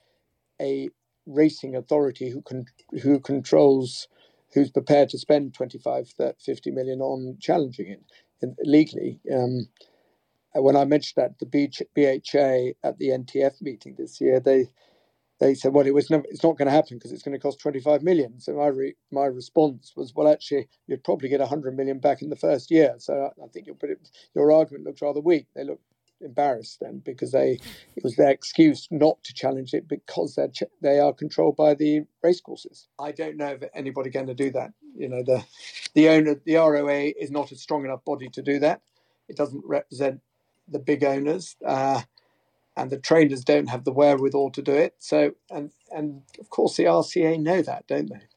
B: a racing authority who can who controls who's prepared to spend 25 50 million on challenging it in, legally um, when i mentioned that the bha at the ntf meeting this year they they said, well, it was never, it's not going to happen because it's going to cost 25 million. So my re, my response was, well, actually, you'd probably get 100 million back in the first year. So I, I think it, your argument looks rather weak. They look embarrassed then because they it was their excuse not to challenge it because they're they are controlled by the racecourses. I don't know if anybody going to do that. You know, the the owner, the ROA is not a strong enough body to do that. It doesn't represent the big owners. Uh, and the trainers don't have the wherewithal to do it. So, and and of course the RCA know that, don't they?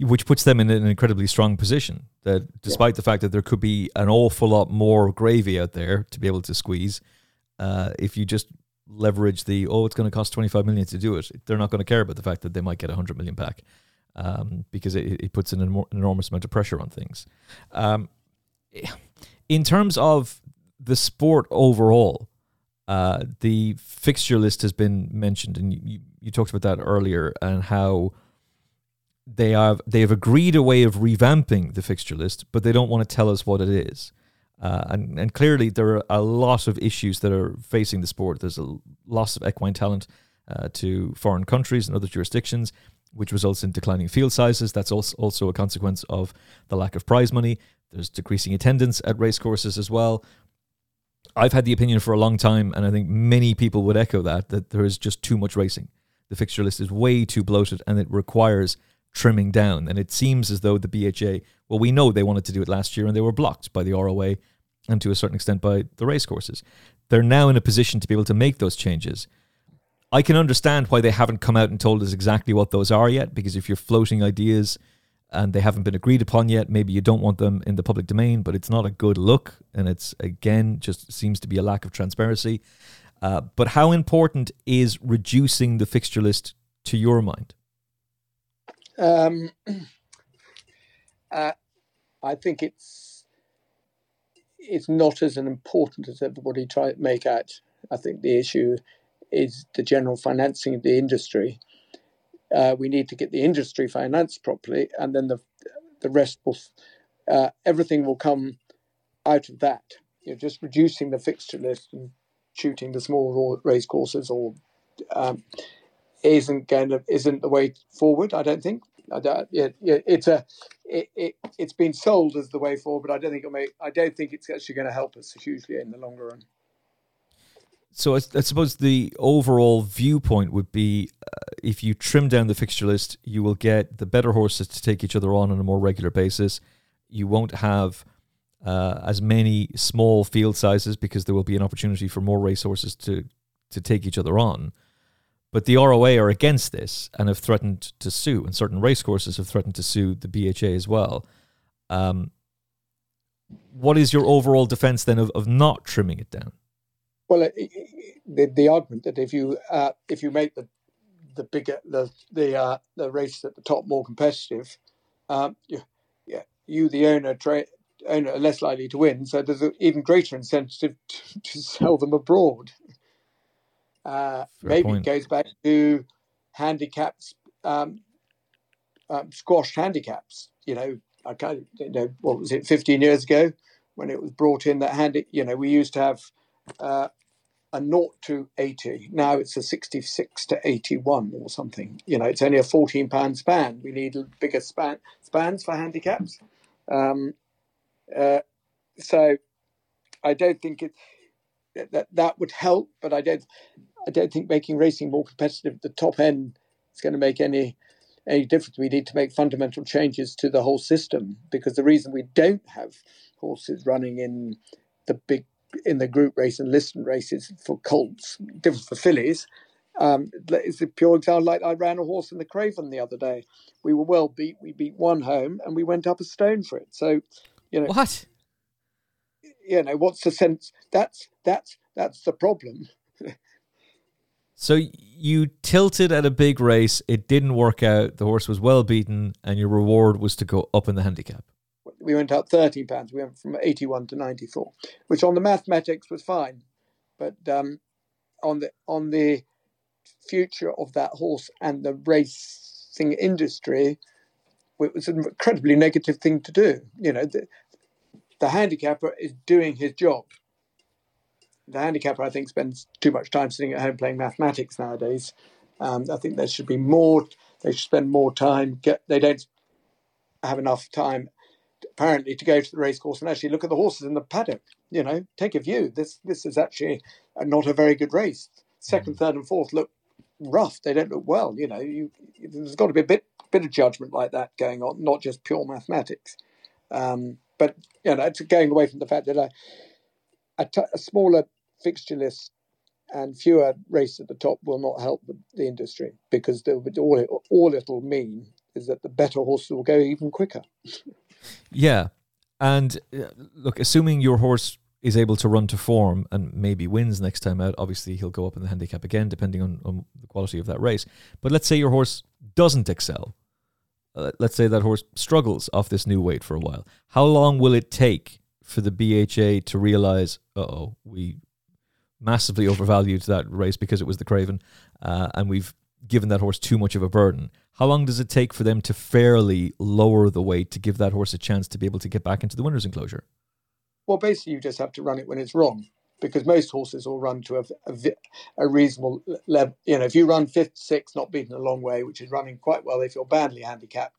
A: Which puts them in an incredibly strong position. That despite yeah. the fact that there could be an awful lot more gravy out there to be able to squeeze, uh, if you just leverage the oh, it's going to cost twenty five million to do it, they're not going to care about the fact that they might get hundred million back, um, because it, it, puts an, an, enormous amount of pressure on things. Um, in terms of the sport overall, uh, the fixture list has been mentioned, and you, you talked about that earlier, and how they have they have agreed a way of revamping the fixture list, but they don't want to tell us what it is. Uh, and and clearly there are a lot of issues that are facing the sport. There's a loss of equine talent uh, to foreign countries and other jurisdictions, which results in declining field sizes. That's also also a consequence of the lack of prize money. There's decreasing attendance at racecourses as well. I've had the opinion for a long time, and I think many people would echo that, that there is just too much racing. The fixture list is way too bloated and it requires trimming down. And it seems as though the BHA, well, we know they wanted to do it last year and they were blocked by the ROA and to a certain extent by the racecourses. They're now in a position to be able to make those changes. I can understand why they haven't come out and told us exactly what those are yet, because if you're floating ideas, and they haven't been agreed upon yet. Maybe you don't want them in the public domain, but it's not a good look. And it's, again, just seems to be a lack of transparency. Uh, but how important is reducing the fixture list to your mind?
B: Um, <clears throat> uh, I think it's it's not as important as everybody try to make out. I think the issue is the general financing of the industry uh, we need to get the industry financed properly, and then the the rest will uh, everything will come out of that. You're just reducing the fixture list and shooting the small race courses, or um, isn't going to isn't the way forward. I don't think. I don't, it, it's a it, it it's been sold as the way forward, but I don't think it may. I don't think it's actually going to help us hugely in the longer run.
A: So I, I suppose the overall viewpoint would be uh, if you trim down the fixture list, you will get the better horses to take each other on on a more regular basis. You won't have uh, as many small field sizes because there will be an opportunity for more racehorses to to take each other on. But the ROA are against this and have threatened to sue, and certain racecourses have threatened to sue the BHA as well. Um, what is your overall defence then of, of not trimming it down?
B: Well, the the argument that if you uh, if you make the the bigger the the uh, the race at the top more competitive, um, you, yeah, you the owner tra- owner are less likely to win. So there's an even greater incentive to, to sell them abroad. Uh, maybe point. it goes back to handicaps, um, um, squashed handicaps. You know, I kind of, know, what was it, 15 years ago when it was brought in that handy, you know, we used to have uh, a 0 to 80. Now it's a 66 to 81 or something. You know, it's only a 14 pound span. We need bigger span, spans for handicaps. Um, uh, so I don't think it, that that would help, but I don't I don't think making racing more competitive at the top end is going to make any any difference. We need to make fundamental changes to the whole system because the reason we don't have horses running in the big in the group race and listed races for colts, different for fillies. Um, it's a pure example. Like I ran a horse in the Craven the other day. We were well beat. We beat one home, and we went up a stone for it. So, you know
A: what?
B: You know what's the sense? That's that's that's the problem. <laughs>
A: so you tilted at a big race. It didn't work out. The horse was well beaten, and your reward was to go up in the handicap
B: we went up 13 pounds. We went from 81 to 94, which on the mathematics was fine, but um, on the on the future of that horse and the racing industry, it was an incredibly negative thing to do. You know, the, the handicapper is doing his job. The handicapper, I think, spends too much time sitting at home playing mathematics nowadays. Um, I think there should be more. They should spend more time. Get they don't have enough time apparently to go to the racecourse and actually look at the horses in the paddock. You know, take a view. This this is actually not a very good race. Second, mm. third, and fourth look rough. They don't look well. You know, you, there's got to be a bit bit of judgment like that going on, not just pure mathematics. Um, but you know, it's going away from the fact that a, a, t- a smaller fixture list and fewer races at the top will not help the, the industry because all, it, all it'll mean is that the better horses will go even quicker.
A: Yeah. And uh, look, assuming your horse is able to run to form and maybe wins next time out, obviously he'll go up in the handicap again, depending on, on the quality of that race. But let's say your horse doesn't excel. Uh, let's say that horse struggles off this new weight for a while. How long will it take for the BHA to realize, oh, we massively overvalued that race because it was the Craven, uh, and we've given that horse too much of a burden? How long does it take for them to fairly lower the weight to give that horse a chance to be able to get back into the winner's enclosure?
B: Well, basically, you just have to run it when it's wrong because most horses will run to a, a, a, reasonable level. You know, if you run fifth, sixth, not beaten a long way, which is running quite well, if you're badly handicapped,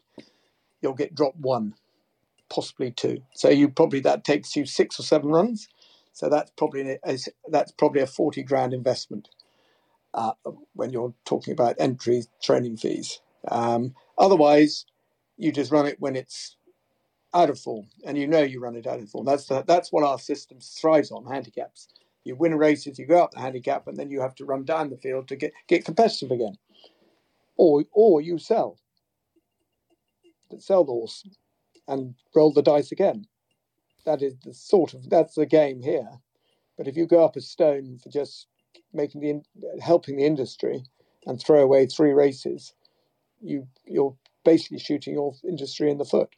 B: you'll get dropped one, possibly two. So you probably that takes you six or seven runs. So that's probably a, that's probably a forty grand investment uh, when you're talking about entry training fees. Um, otherwise, you just run it when it's out of form, and you know you run it out of form. That's the, that's what our system thrives on: handicaps. You win races, you go up the handicap, and then you have to run down the field to get get competitive again, or or you sell, sell the horse, and roll the dice again. That is the sort of that's the game here. But if you go up a stone for just making the helping the industry and throw away three races, you you're basically shooting your industry in the foot.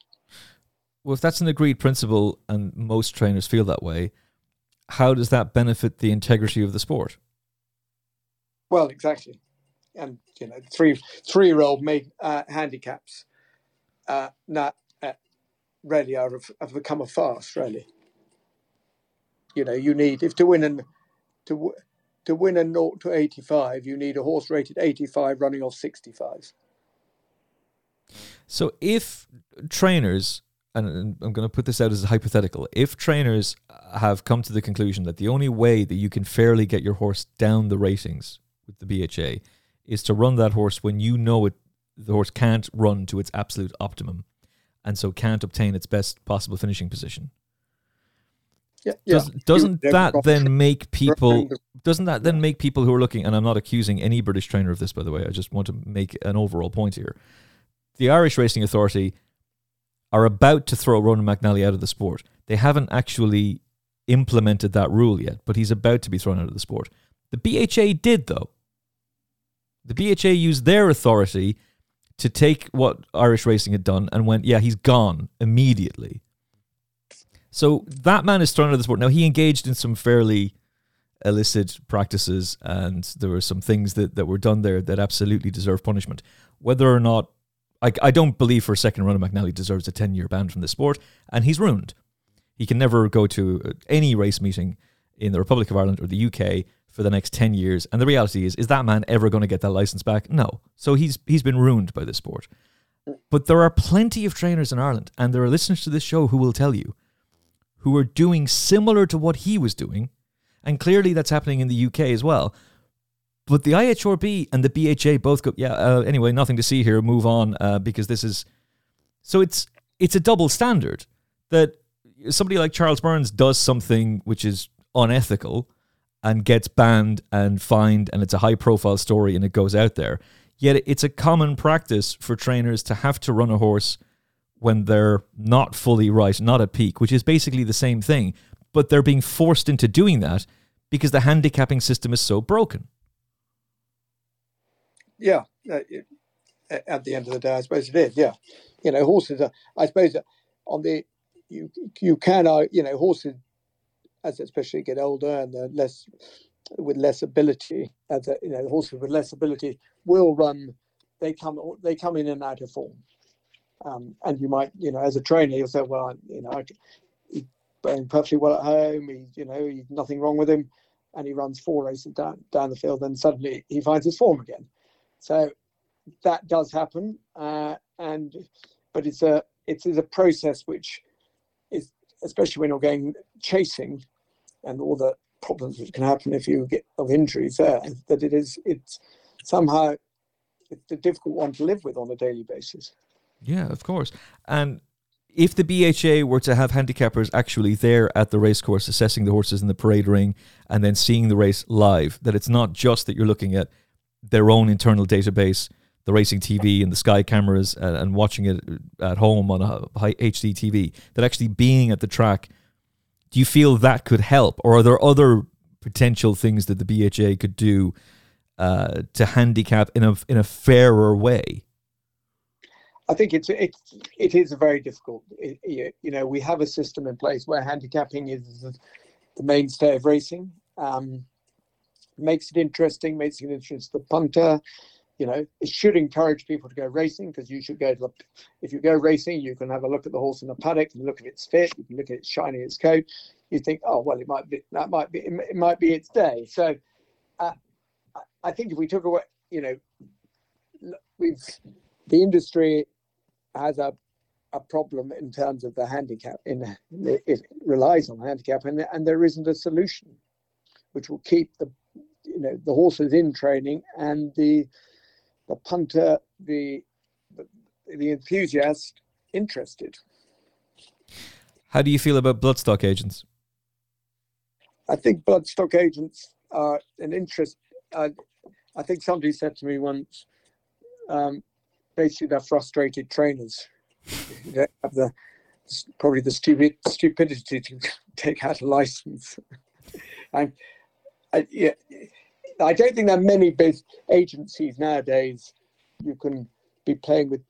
A: Well, if that's an agreed principle and most trainers feel that way, how does that benefit the integrity of the sport?
B: Well, exactly, and you know, three three year old made uh, handicaps uh, not really have, have become a farce. Really, you know, you need if to win and to to win a 0 to 85, you need a horse rated 85 running off 65.
A: So if trainers, and I'm going to put this out as a hypothetical, if trainers have come to the conclusion that the only way that you can fairly get your horse down the ratings with the BHA is to run that horse when you know it the horse can't run to its absolute optimum and so can't obtain its best possible finishing position.
B: Yeah, yeah.
A: Does, doesn't that then make people doesn't that then make people who are looking and I'm not accusing any British trainer of this by the way I just want to make an overall point here. The Irish Racing Authority are about to throw Ronan McNally out of the sport. They haven't actually implemented that rule yet but he's about to be thrown out of the sport. The BHA did though. The BHA used their authority to take what Irish Racing had done and went yeah he's gone immediately so that man is thrown out of the sport. Now he engaged in some fairly illicit practices, and there were some things that, that were done there that absolutely deserve punishment. Whether or not I, I don't believe for a second Ronan McNally deserves a ten year ban from the sport, and he's ruined. He can never go to uh, any race meeting in the Republic of Ireland or the UK for the next 10 years. And the reality is, is that man ever going to get that license back? No. So he's he's been ruined by this sport. But there are plenty of trainers in Ireland, and there are listeners to this show who will tell you who are doing similar to what he was doing. And clearly that's happening in the UK as well. But the IHRB and the BHA both go, yeah, uh, anyway, nothing to see here, move on, uh, because this is. So it's it's a double standard that somebody like Charles Byrnes does something which is unethical and gets banned and fined, and it's a high profile story and it goes out there. Yet it's a common practice for trainers to have to run a horse when they're not fully right, not at peak, which is basically the same thing, but they're being forced into doing that because the handicapping system is so broken.
B: Yeah, uh, at the end of the day, I suppose it is. Yeah, you know, horses are. I suppose on the you you can uh, you know horses as especially get older and less with less ability as you know horses with less ability will run. They come they come in and out of form. Um, and you might, you know, as a trainer, you'll say, well, you know, I, he's playing perfectly well at home. He's, you know, he's nothing wrong with him, and he runs four races down down the field, and suddenly he finds his form again. So that does happen, uh, and but it's a it is a process which is especially when you're going chasing, and all the problems which can happen if you get of injuries there. That it is it's somehow it's a difficult one to live with on a daily basis.
A: Yeah, of course. And if the BHA were to have handicappers actually there at the racecourse assessing the horses in the parade ring and then seeing the race live, that it's not just that you're looking at their own internal database, the racing TV and the Sky cameras, uh, and watching it at home on a high HD TV, that actually being at the track, do you feel that could help? Or are there other potential things that the BHA could do uh, to handicap in a, in a fairer way?
B: I think it's it's it is very difficult. It, you know, we have a system in place where handicapping is the mainstay of racing. Um, makes it interesting, makes it interesting to the punter. You know, it should encourage people to go racing because you should go. Look, if you go racing, you can have a look at the horse in the paddock and look at its fit. You can look at its shiny its coat. You think, oh well, it might be that might be it might be its day. So, uh, I think if we took away, you know, we've the industry has a a problem in terms of the handicap. In it relies on handicap, and and there isn't a solution, which will keep the you know the horses in training and the the punter the the, the enthusiast interested.
A: How do you feel about bloodstock agents?
B: I think bloodstock agents are an interest. Uh, I think somebody said to me once, um, basically they're frustrated trainers. <laughs> they have the probably the stupid stupidity to <laughs> take out a license. <laughs> and I, yeah, I don't think there are many big agencies nowadays you can be playing with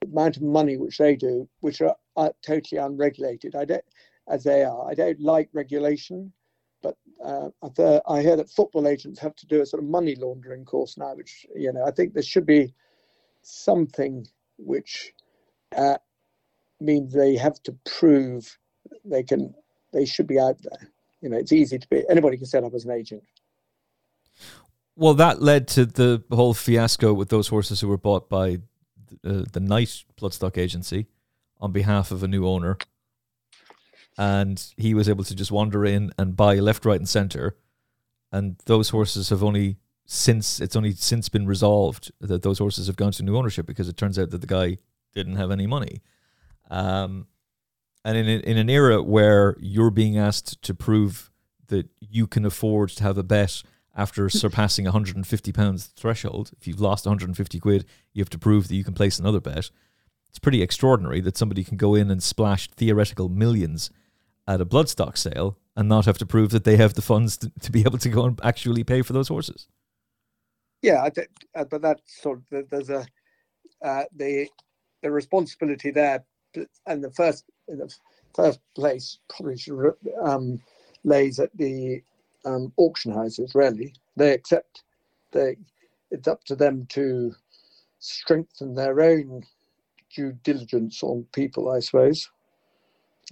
B: the amount of money which they do, which are, are totally unregulated. I don't, as they are. I don't like regulation, but uh, I, I hear that football agents have to do a sort of money laundering course now, which you know I think there should be something which uh, means they have to prove they can they should be out there. You know, it's easy to be anybody can set up as an agent.
A: Well, that led to the whole fiasco with those horses who were bought by uh, the Knight Bloodstock Agency on behalf of a new owner, and he was able to just wander in and buy left, right, and center, and those horses have only since it's only since been resolved that those horses have gone to new ownership because it turns out that the guy didn't have any money. Um, and in in an era where you're being asked to prove that you can afford to have a bet after surpassing 150 pounds threshold, if you've lost 150 quid, you have to prove that you can place another bet. It's pretty extraordinary that somebody can go in and splash theoretical millions at a bloodstock sale and not have to prove that they have the funds to, to be able to go and actually pay for those horses.
B: Yeah, uh, but that's sort of there's a uh, the the responsibility there, and the first in the first place probably should, um, lays at the um, auction houses. Really, they accept they it's up to them to strengthen their own due diligence on people, I suppose.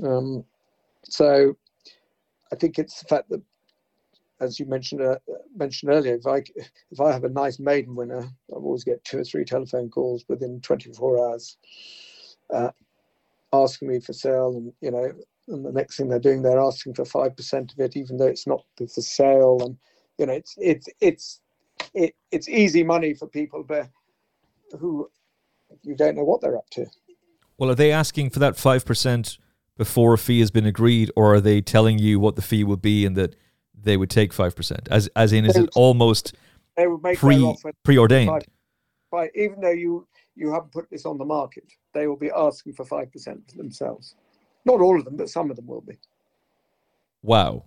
B: Um, so I think it's the fact that, as you mentioned uh, mentioned earlier, if I if I have a nice maiden winner, I always get two or three telephone calls within 24 hours, uh, asking me for sale, and you know, and the next thing they're doing, they're asking for five percent of it, even though it's not for sale, and you know, it's it's it's it, it's easy money for people, but who you don't know what they're up to.
A: Well, are they asking for that five percent before a fee has been agreed, or are they telling you what the fee would be and that they would take five percent? As as in, is it almost
B: they would make
A: pre preordained?
B: By, by, even though you you haven't put this on the market, they will be asking for five percent for themselves. Not all of them, but some of them will be.
A: Wow.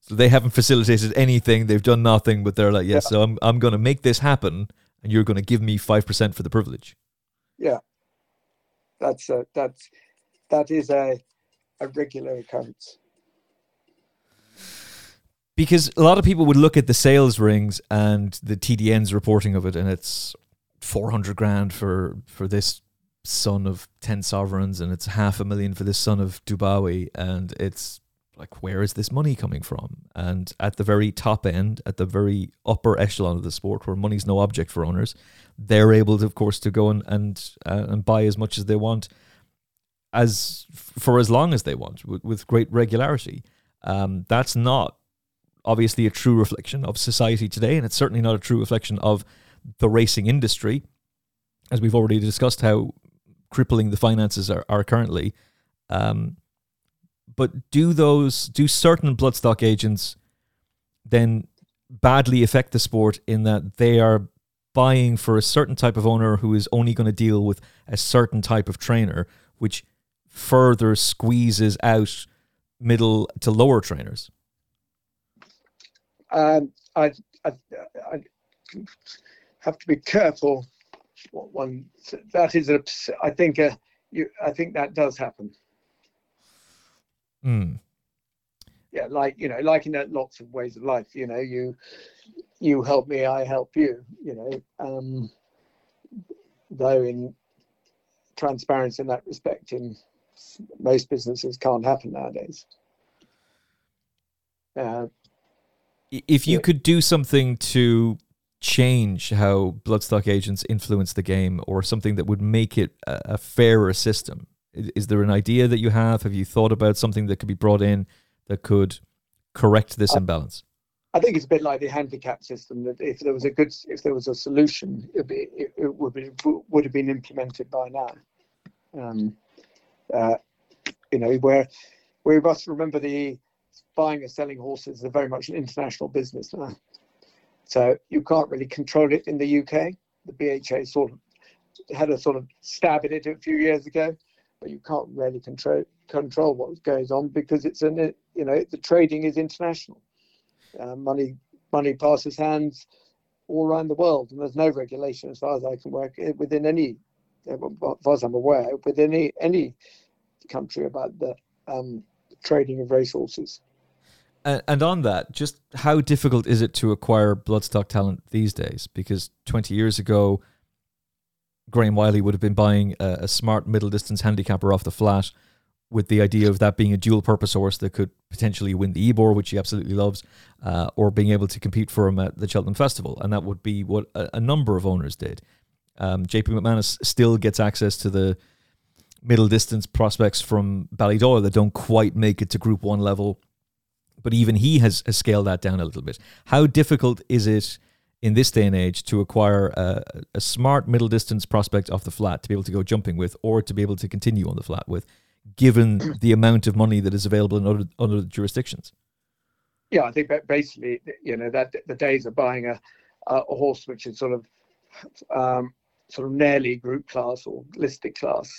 A: So they haven't facilitated anything. They've done nothing, but they're like, yes, yeah. so I'm I'm going to make this happen, and you're going to give me five percent for the privilege.
B: Yeah, that's uh, that's that is a, a regular occurrence.
A: Because a lot of people would look at the sales rings and the TDN's reporting of it, and it's 400 grand for, for this son of 10 sovereigns, and it's half a million for the son of Dubawi, and it's like, where is this money coming from? And at the very top end, at the very upper echelon of the sport, where money's no object for owners, they're able, to, of course, to go and and, uh, and buy as much as they want as for as long as they want with, with great regularity. Um, that's not obviously a true reflection of society today, and it's certainly not a true reflection of the racing industry, as we've already discussed how crippling the finances are, are currently. Um, but do those do certain bloodstock agents then badly affect the sport in that they are buying for a certain type of owner who is only going to deal with a certain type of trainer, which further squeezes out middle to lower trainers?
B: Um, I, I, I, have to be careful. What one that is, a, I think, a, uh, you, I think that does happen.
A: Mm.
B: Yeah, like you know, like in lots of ways of life. You know, you you help me, I help you. You know, um, though in transparency in that respect, in most businesses can't happen nowadays. Uh,
A: if you yeah. could do something to change how bloodstock agents influence the game or something that would make it a, a fairer system, is there an idea that you have? Have you thought about something that could be brought in that could correct this imbalance?
B: I think it's a bit like the handicap system. That if there was a good, if there was a solution, it, be, it, it would be, would have been implemented by now. Um, uh, you know, where we must remember the buying and selling horses is very much an international business now. So you can't really control it in the UK. The BHA sort of had a sort of stab at it a few years ago, but you can't really control control what goes on because it's an you know the trading is international. Uh, money money passes hands all around the world, and there's no regulation as far as I can work within any, as far as I'm aware, within any any country about the um, trading of racehorses.
A: And, and on that, just how difficult is it to acquire bloodstock talent these days? Because 20 years ago, Graham Wylie would have been buying a, a, smart middle distance handicapper off the flat with the idea of that being a dual purpose horse that could potentially win the Ebor, which he absolutely loves, uh, or being able to compete for him at the Cheltenham Festival. And that would be what a, a number of owners did. Um, JP McManus still gets access to the middle distance prospects from Ballydoyle that don't quite make it to Group 1 level. But even he has, has scaled that down a little bit. How difficult is it in this day and age to acquire a, a smart middle distance prospect off the flat to be able to go jumping with, or to be able to continue on the flat with, given <clears throat> the amount of money that is available in other other jurisdictions.
B: Yeah, I think basically, you know, that the days of buying a a horse which is sort of um, sort of nearly group class or listed class,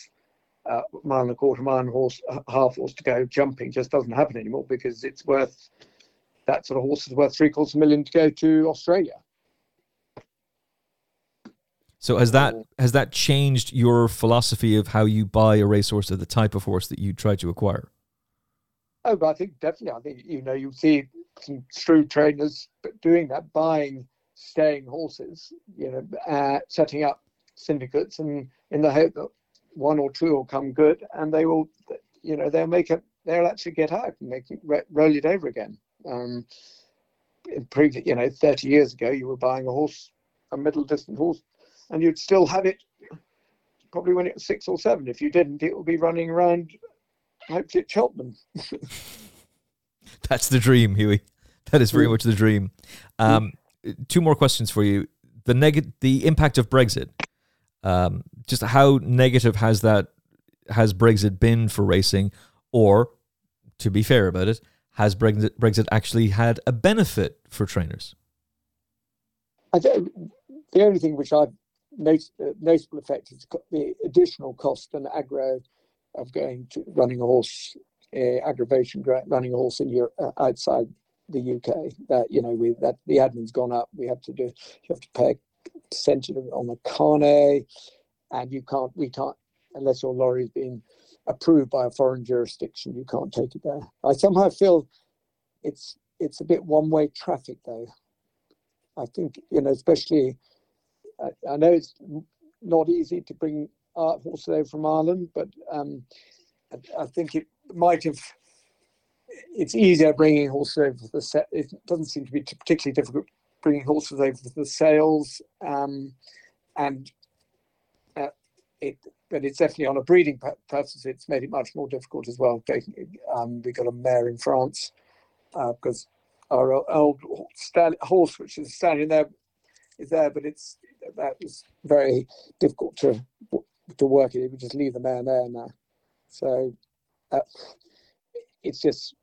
B: uh, mile and a quarter, mile and a horse, half horse to go jumping just doesn't happen anymore because it's worth that sort of horse is worth three quarters of a million to go to Australia.
A: So has that has that changed your philosophy of how you buy a racehorse or the type of horse that you try to acquire?
B: Oh, but I think definitely. I think you know you see some shrewd trainers doing that, buying staying horses, you know, uh, setting up syndicates, and in the hope that one or two will come good, and they will, you know, they'll make it. They'll actually get out and make it roll it over again. Um, in previous, you know, 30 years ago, you were buying a horse, a middle distance horse, and you'd still have it probably when it was six or seven. If you didn't, it would be running around, hopefully at Cheltenham. <laughs>
A: That's the dream, Hughie. That is very much the dream. Um, two more questions for you. The neg- the impact of Brexit. Um, just how negative has that has Brexit been for racing, or to be fair about it, has Brexit, Brexit actually had a benefit for trainers?
B: I the only thing which I've noticed, uh, noticeable effect is the additional cost and aggro of going to running a horse, uh, aggravation running a horse in Europe, uh, outside the UK. That you know, we that the admin's gone up. We have to do. You have to pay percentage on the carnet, and you can't. We can't unless your lorry's been approved by a foreign jurisdiction, you can't take it there. I somehow feel it's it's a bit one way traffic though. I think you know, especially I, I know it's not easy to bring art horses over from Ireland, but um, I, I, think it might have. It's easier bringing horses over the set. It doesn't seem to be particularly difficult bringing horses over the sales, um, and uh, it but it's definitely on a breeding purpose. It's made it much more difficult as well. Um, we got a mare in France uh, because our old horse, which is standing there, is there, but it's that was very difficult to to work it. We just leave the mare there now, so uh, it's just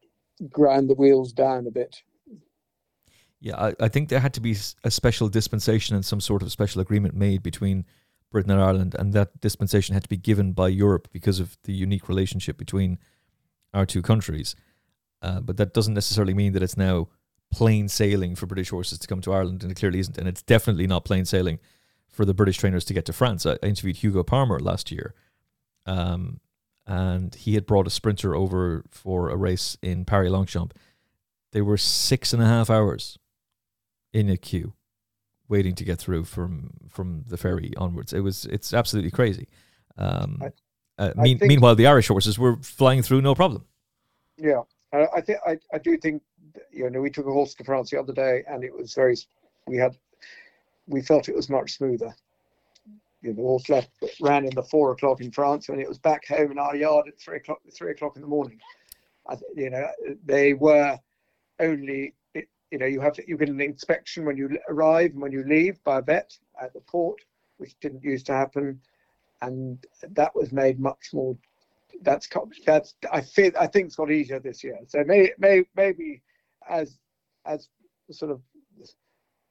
B: grind the wheels down a bit.
A: Yeah, I, I think there had to be a special dispensation and some sort of special agreement made between Britain and Ireland, and that dispensation had to be given by Europe because of the unique relationship between our two countries. Uh, but that doesn't necessarily mean that it's now plain sailing for British horses to come to Ireland, and it clearly isn't. And it's definitely not plain sailing for the British trainers to get to France. I, I interviewed Hugo Palmer last year, um, and he had brought a sprinter over for a race in Paris Longchamp. They were six and a half hours in a queue waiting to get through from from the ferry onwards. It was it's absolutely crazy. Um, I, uh, mean, meanwhile, the Irish horses were flying through no problem.
B: Yeah, I think I, I do think you know we took a horse to France the other day, and it was very we had we felt it was much smoother. You know, the horse left ran in the four o'clock in France, and it was back home in our yard at three o'clock three o'clock in the morning. I, you know, they were only you know, you have you get an inspection when you arrive and when you leave by a vet at the port, which didn't used to happen, and that was made much more. That's that's I feel I think it's got easier this year. So may, may, maybe as as sort of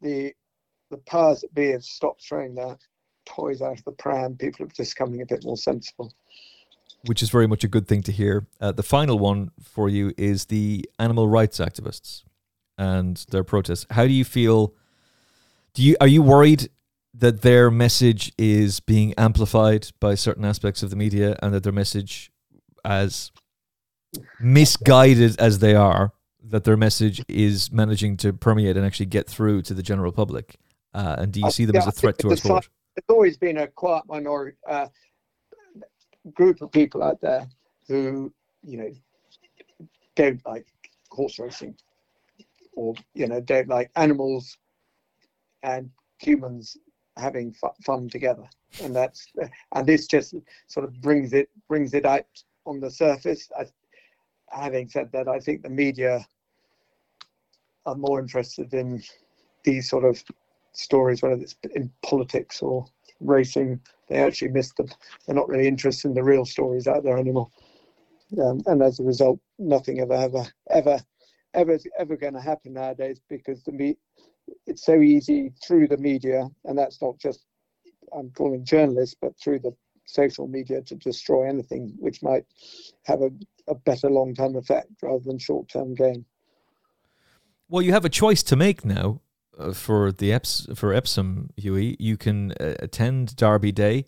B: the the powers that be have stopped throwing their toys out of the pram, people are just becoming a bit more sensible.
A: Which is very much a good thing to hear. Uh, the final one for you is the animal rights activists and their protests. How do you feel? Do you are you worried that their message is being amplified by certain aspects of the media, and that their message, as misguided as they are, that their message is managing to permeate and actually get through to the general public? Uh, and do you see them yeah, as a threat to our sport?
B: There's always been a quiet minority uh, group of people out there who, you know, don't like horse racing or you know don't like animals and humans having fun together and that's and this just sort of brings it brings it out on the surface I, having said that i think the media are more interested in these sort of stories, whether it's in politics or racing, they actually miss them. They're not really interested in the real stories out there anymore. Um, and as a result, nothing ever, ever, ever, ever, ever going to happen nowadays because the me- it's so easy through the media, and that's not just I'm calling journalists, but through the social media to destroy anything which might have a, a better long term effect rather than short term gain.
A: Well, you have a choice to make now uh, for the Eps- for Epsom, Hughie. You can uh, attend Derby Day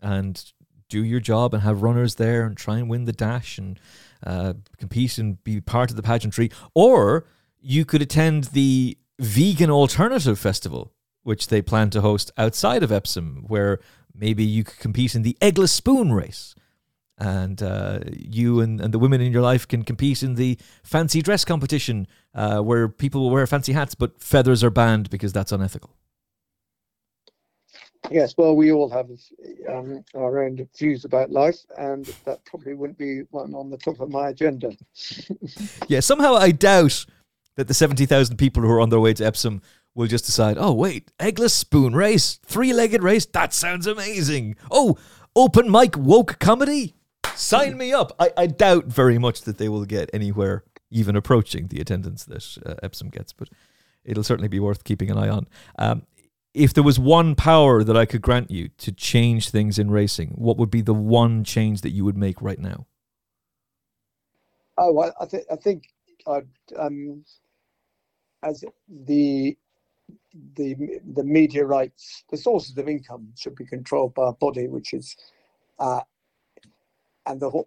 A: and do your job and have runners there and try and win the dash and uh, compete and be part of the pageantry, or you could attend the Vegan Alternative Festival, which they plan to host outside of Epsom, where maybe you could compete in the eggless spoon race. And uh, you and, and the women in your life can compete in the fancy dress competition uh, where people will wear fancy hats, but feathers are banned because that's unethical.
B: Yes, well, we all have um, our own views about life, and that probably wouldn't be one on the top of my agenda. <laughs>
A: yeah, somehow I doubt that the 70,000 people who are on their way to Epsom will just decide, oh, wait, eggless spoon race, three legged race, that sounds amazing. Oh, open mic woke comedy? Sign me up. I, I doubt very much that they will get anywhere even approaching the attendance that uh, Epsom gets, but it'll certainly be worth keeping an eye on. Um, if there was one power that I could grant you to change things in racing, what would be the one change that you would make right now?
B: Oh, I, I think I think I'd, um, as the the the media rights, the sources of income should be controlled by a body which is, uh, and the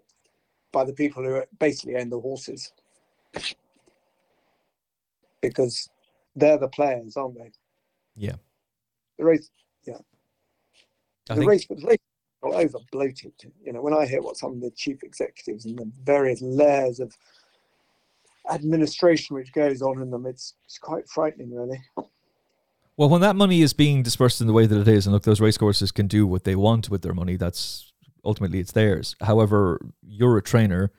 B: by the people who basically own the horses, because they're the players, aren't they?
A: Yeah.
B: The race, yeah. I the think... race, the race all over bloated. You know, when I hear what some of the chief executives and the various layers of administration which goes on in them, it's it's quite frightening, really.
A: Well, when that money is being dispersed in the way that it is, and look, those racecourses can do what they want with their money. That's ultimately it's theirs. However, you're a trainer.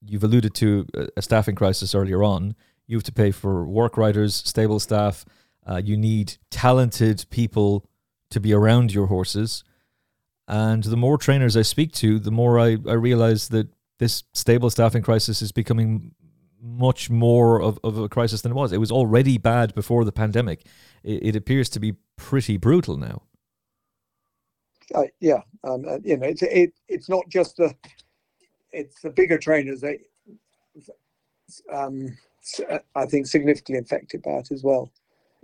A: You've alluded to a staffing crisis earlier on. You have to pay for work riders, stable staff. Uh, you need talented people to be around your horses. And the more trainers I speak to, the more I, I realize that this stable staffing crisis is becoming much more of, of a crisis than it was. It was already bad before the pandemic. It, it appears to be pretty brutal now.
B: Uh, yeah, um, uh, you know, it's it, it's not just the it's the bigger trainers that um, uh, I think significantly affected by it as well.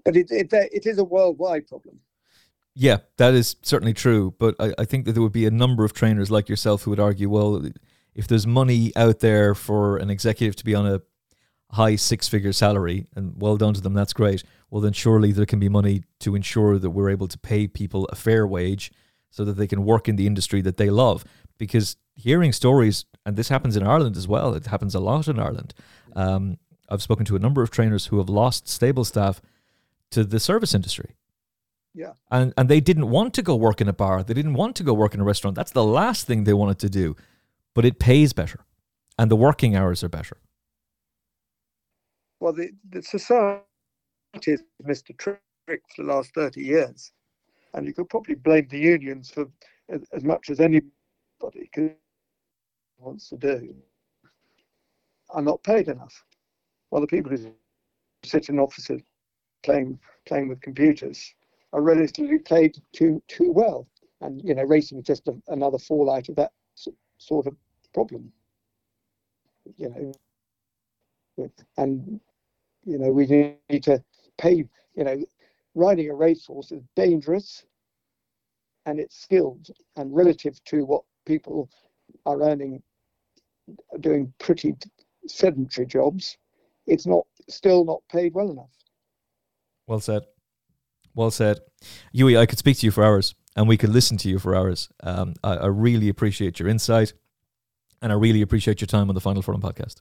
B: But it it, it is a worldwide problem.
A: Yeah, that is certainly true. But I, I think that there would be a number of trainers like yourself who would argue, well, if there's money out there for an executive to be on a high six figure salary, and well done to them, that's great. Well, then surely there can be money to ensure that we're able to pay people a fair wage so that they can work in the industry that they love. Because hearing stories, and this happens in Ireland as well, it happens a lot in Ireland. Um, I've spoken to a number of trainers who have lost stable staff to the service industry.
B: Yeah.
A: And and they didn't want to go work in a bar. They didn't want to go work in a restaurant. That's the last thing they wanted to do. But it pays better. And the working hours are better
B: well, the, the society has missed a trick for the last 30 years. And you could probably blame the unions for as, as much as anybody wants to do are not paid enough. While the people who sit in offices playing playing with computers are relatively paid too too well. And you know, racing is just a, another fallout of that sort of problem. You know, and you know, we need to pay, you know, riding a racehorse is dangerous and it's skilled and relative to what people are earning doing pretty sedentary jobs, it's not still not paid well enough.
A: Well said. Well said. Hughie, I could speak to you for hours and we could listen to you for hours. Um, I, I, really appreciate your insight and I really appreciate your time on the Final Furlong podcast.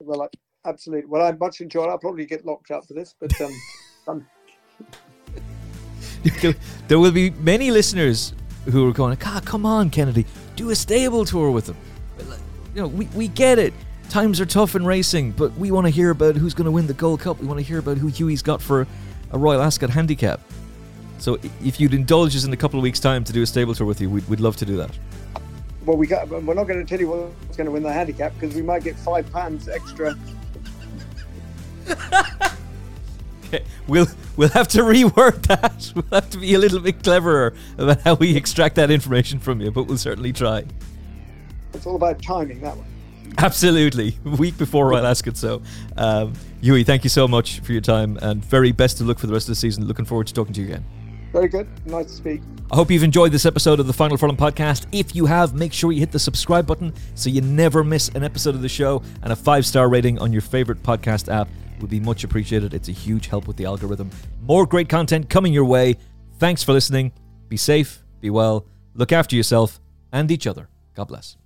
B: Well, I, absolutely. Well, I'm much enjoyed. I'll probably get locked up for this, but um, <laughs> <laughs>
A: there, will be many listeners who are going, "God, come on, Kennedy, do a stable tour with them." You know, we, we get it. Times are tough in racing, but we want to hear about who's going to win the Gold Cup. We want to hear about who Hughie's got for a Royal Ascot handicap. So if you'd indulge us in a couple of weeks' time to do a stable tour with you, we'd, we'd love to do that.
B: Well, we got, we're not going to tell you what's going to win the handicap because we might get five pounds extra. <laughs>
A: okay, we'll we'll have to reword that. <laughs> We'll have to be a little bit cleverer about how we extract that information from you, but we'll certainly try.
B: It's all about timing that one. <laughs>
A: Absolutely, week before Royal Ascot. So, um, Hughie, thank you so much for your time, and very best of luck for the rest of the season. Looking forward to talking to you again.
B: Very good. Nice to speak.
A: I hope you've enjoyed this episode of the Final Furlong podcast. If you have, make sure you hit the subscribe button so you never miss an episode of the show, and a five star rating on your favorite podcast app would be much appreciated. It's a huge help with the algorithm. More great content coming your way. Thanks for listening. Be safe, be well, look after yourself and each other. God bless.